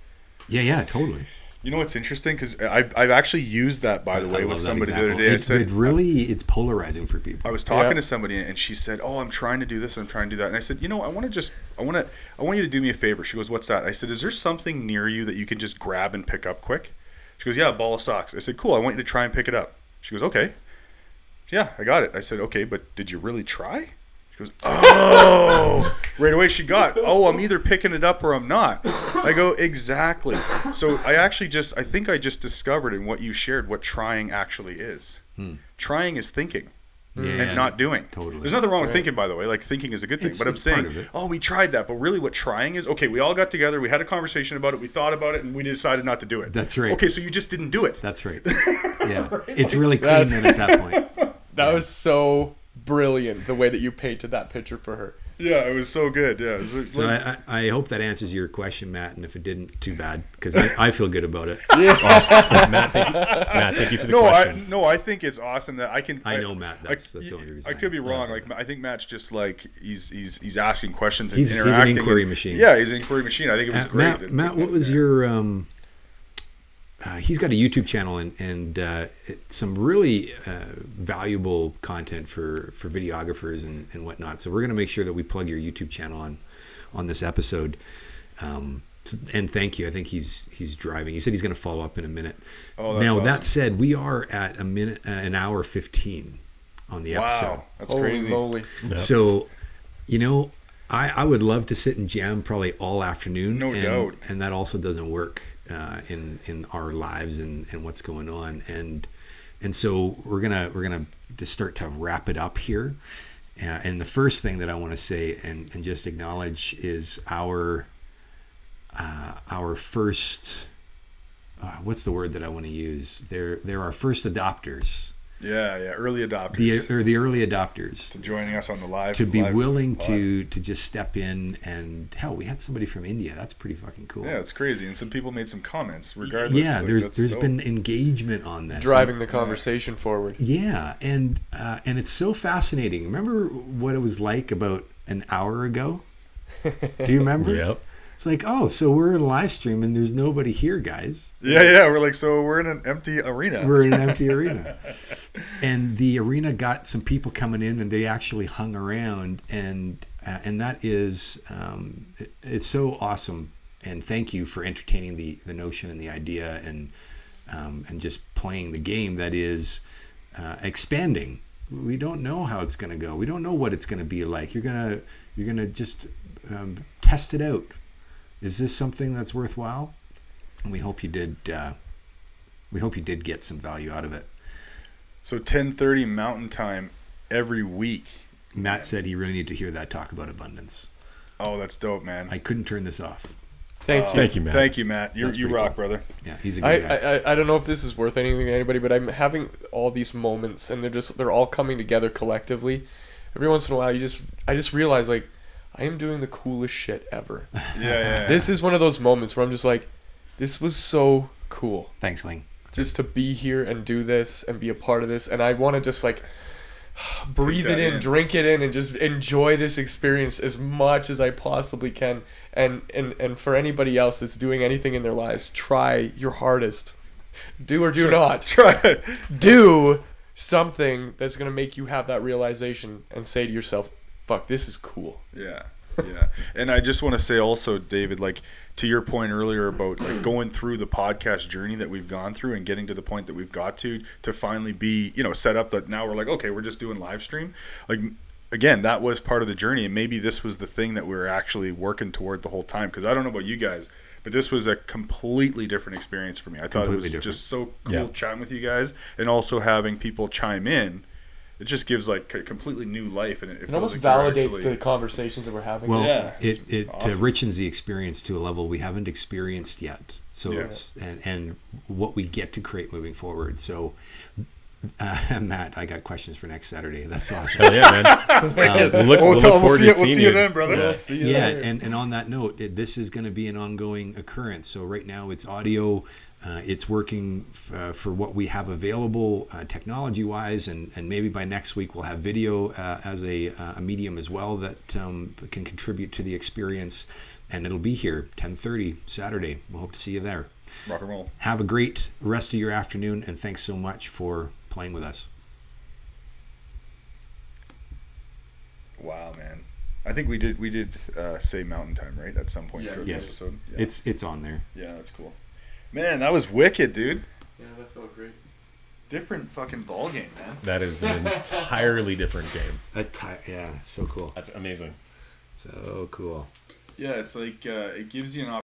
yeah yeah totally You know what's interesting? Because I've, I've actually used that, by the I way, with that somebody the other example. day. I It's, said, it really it's polarizing for people I was talking Yeah. to somebody and she said, "Oh, I'm trying to do this. I'm trying to do that." And I said, "You know, I want to just, I want to, I want you to do me a favor." She goes, "What's that?" I said, "Is there something near you that you can just grab and pick up quick?" She goes, "Yeah, a ball of socks." I said, "Cool. I want you to try and pick it up." She goes, "Okay." Yeah, I got it. I said, "Okay, but did you really try?" She goes, "Oh!" right away, she got, "Oh, I'm either picking it up or I'm not." I go, "Exactly." So I actually just, I think I just discovered in what you shared what trying actually is. Hmm. Trying is thinking yeah and not doing. totally. There's nothing wrong with thinking, by the way. Like thinking is a good thing. It's- but I'm saying, oh, we tried that, but really, what trying is? Okay, we all got together, we had a conversation about it, we thought about it, and we decided not to do it. That's right. Okay, so you just didn't do it. that's right yeah it's really clean That's- at that point That was so brilliant the way that you painted that picture for her. yeah, it was so good. Yeah. Like- so I, I, I hope that answers your question matt and if it didn't too bad because I, I feel good about it Awesome. Matt, thank you. Matt, thank you for the no, I question. no, I think it's awesome that I can. I know, Matt, that's- that's the only reason I could be I- I wrong. Like that. I think Matt's just like he's he's he's asking questions and He's- he's an inquiry and- machine. Yeah, he's an inquiry machine. I think it was Uh, great. Matt, Matt, what was your? Um, uh, he's got a YouTube channel and and uh, some really uh, valuable content for for videographers and, and whatnot. So we're going to make sure that we plug your YouTube channel on on this episode. Um, and thank you. I think he's he's driving. He said he's going to follow up in a minute. Oh, that's now awesome. that said, we are at a minute, uh, an hour fifteen on the episode. Wow, that's Holy crazy. moly. So, you know, I, I would love to sit and jam probably all afternoon. No and, doubt. And that also doesn't work uh, in in our lives and, and what's going on. And and so we're gonna we're gonna just start to wrap it up here. Uh, and the first thing that I want to say and, and just acknowledge is our uh, our first. Uh, what's the word that I want to use? They're they're our first adopters, Yeah, yeah, early adopters. the or the early adopters joining us on the live to be live willing pod. to to just step in and hell we had somebody from india that's pretty fucking cool yeah it's crazy and some people made some comments regardless yeah like, there's that's there's dope. been engagement on that. Driving the conversation forward. yeah and uh, and it's so fascinating remember what it was like about an hour ago do you remember Yep. It's like, oh, so we're in a live stream and there's nobody here, guys. Yeah, yeah. We're like, so we're in an empty arena. We're in an empty arena. And the arena got some people coming in and they actually hung around. And uh, and that is, um, it, it's so awesome. And thank you for entertaining the, the notion and the idea and, um, and just playing the game that is uh, expanding. We don't know how it's going to go. We don't know what it's going to be like. You're going to, you're going to just um, test it out. Is this something that's worthwhile? And we hope you did. Uh, we hope you did get some value out of it. So 10:30 Mountain Time every week. Matt said he really needed to hear that talk about abundance. Oh, that's dope, man. I couldn't turn this off. Thank you. Thank you, man. Thank you, Matt. You're, you rock, cool. brother. Yeah, he's a good I, guy. I, I- I don't know if this is worth anything to anybody, but I'm having all these moments, and they're just they're all coming together collectively. Every once in a while, you just I just realize like I am doing the coolest shit ever. Yeah, yeah. This is one of those moments where I'm just like, this was so cool Thanks, Ling. just to be here and do this and be a part of this, and I want to just like breathe it in, in. drink it in, and just enjoy this experience as much as I possibly can. And and and for anybody else that's doing anything in their lives, try your hardest. Do or do not Try do something that's gonna make you have that realization and say to yourself, "Fuck, this is cool." Yeah. Yeah. And I just want to say also, David, like to your point earlier about like going through the podcast journey that we've gone through and getting to the point that we've got to to finally be, you know, set up that now we're like, okay, we're just doing live stream. Like again, that was part of the journey and maybe this was the thing that we were actually working toward the whole time because I don't know about you guys, but this was a completely different experience for me. I thought it was different. just so cool Yeah. chatting with you guys and also having people chime in. It just gives like a completely new life and it, It feels almost like validates actually- the conversations that we're having. Well, Yeah, it's it it awesome. uh, richens the experience to a level we haven't experienced yet. So Yeah. it's, and and what we get to create moving forward. So. Uh, Matt, I got questions for next Saturday. That's awesome. Hell yeah, man. Uh, look, Oh, we'll look we'll forward see to you- we'll see you then, brother. Yeah. We'll see you yeah and, and on that note it, this is going to be an ongoing occurrence so right now it's audio uh, it's working f- uh, for what we have available uh, technology wise and, and maybe by next week we'll have video uh, as a, uh, a medium as well that um, can contribute to the experience and it'll be here 10.30 saturday we'll hope to see you there rock and roll. have a great rest of your afternoon and thanks so much for playing with us Wow, man. I think we did we did uh, say mountain time right at some point Yeah, through yes. the episode. Yeah. it's it's on there yeah, that's cool. Man, that was wicked, dude. Yeah, that felt great. Different fucking ball game, man. That is an entirely different game. that ti- yeah so cool That's amazing. so cool Yeah, it's like uh, it gives you an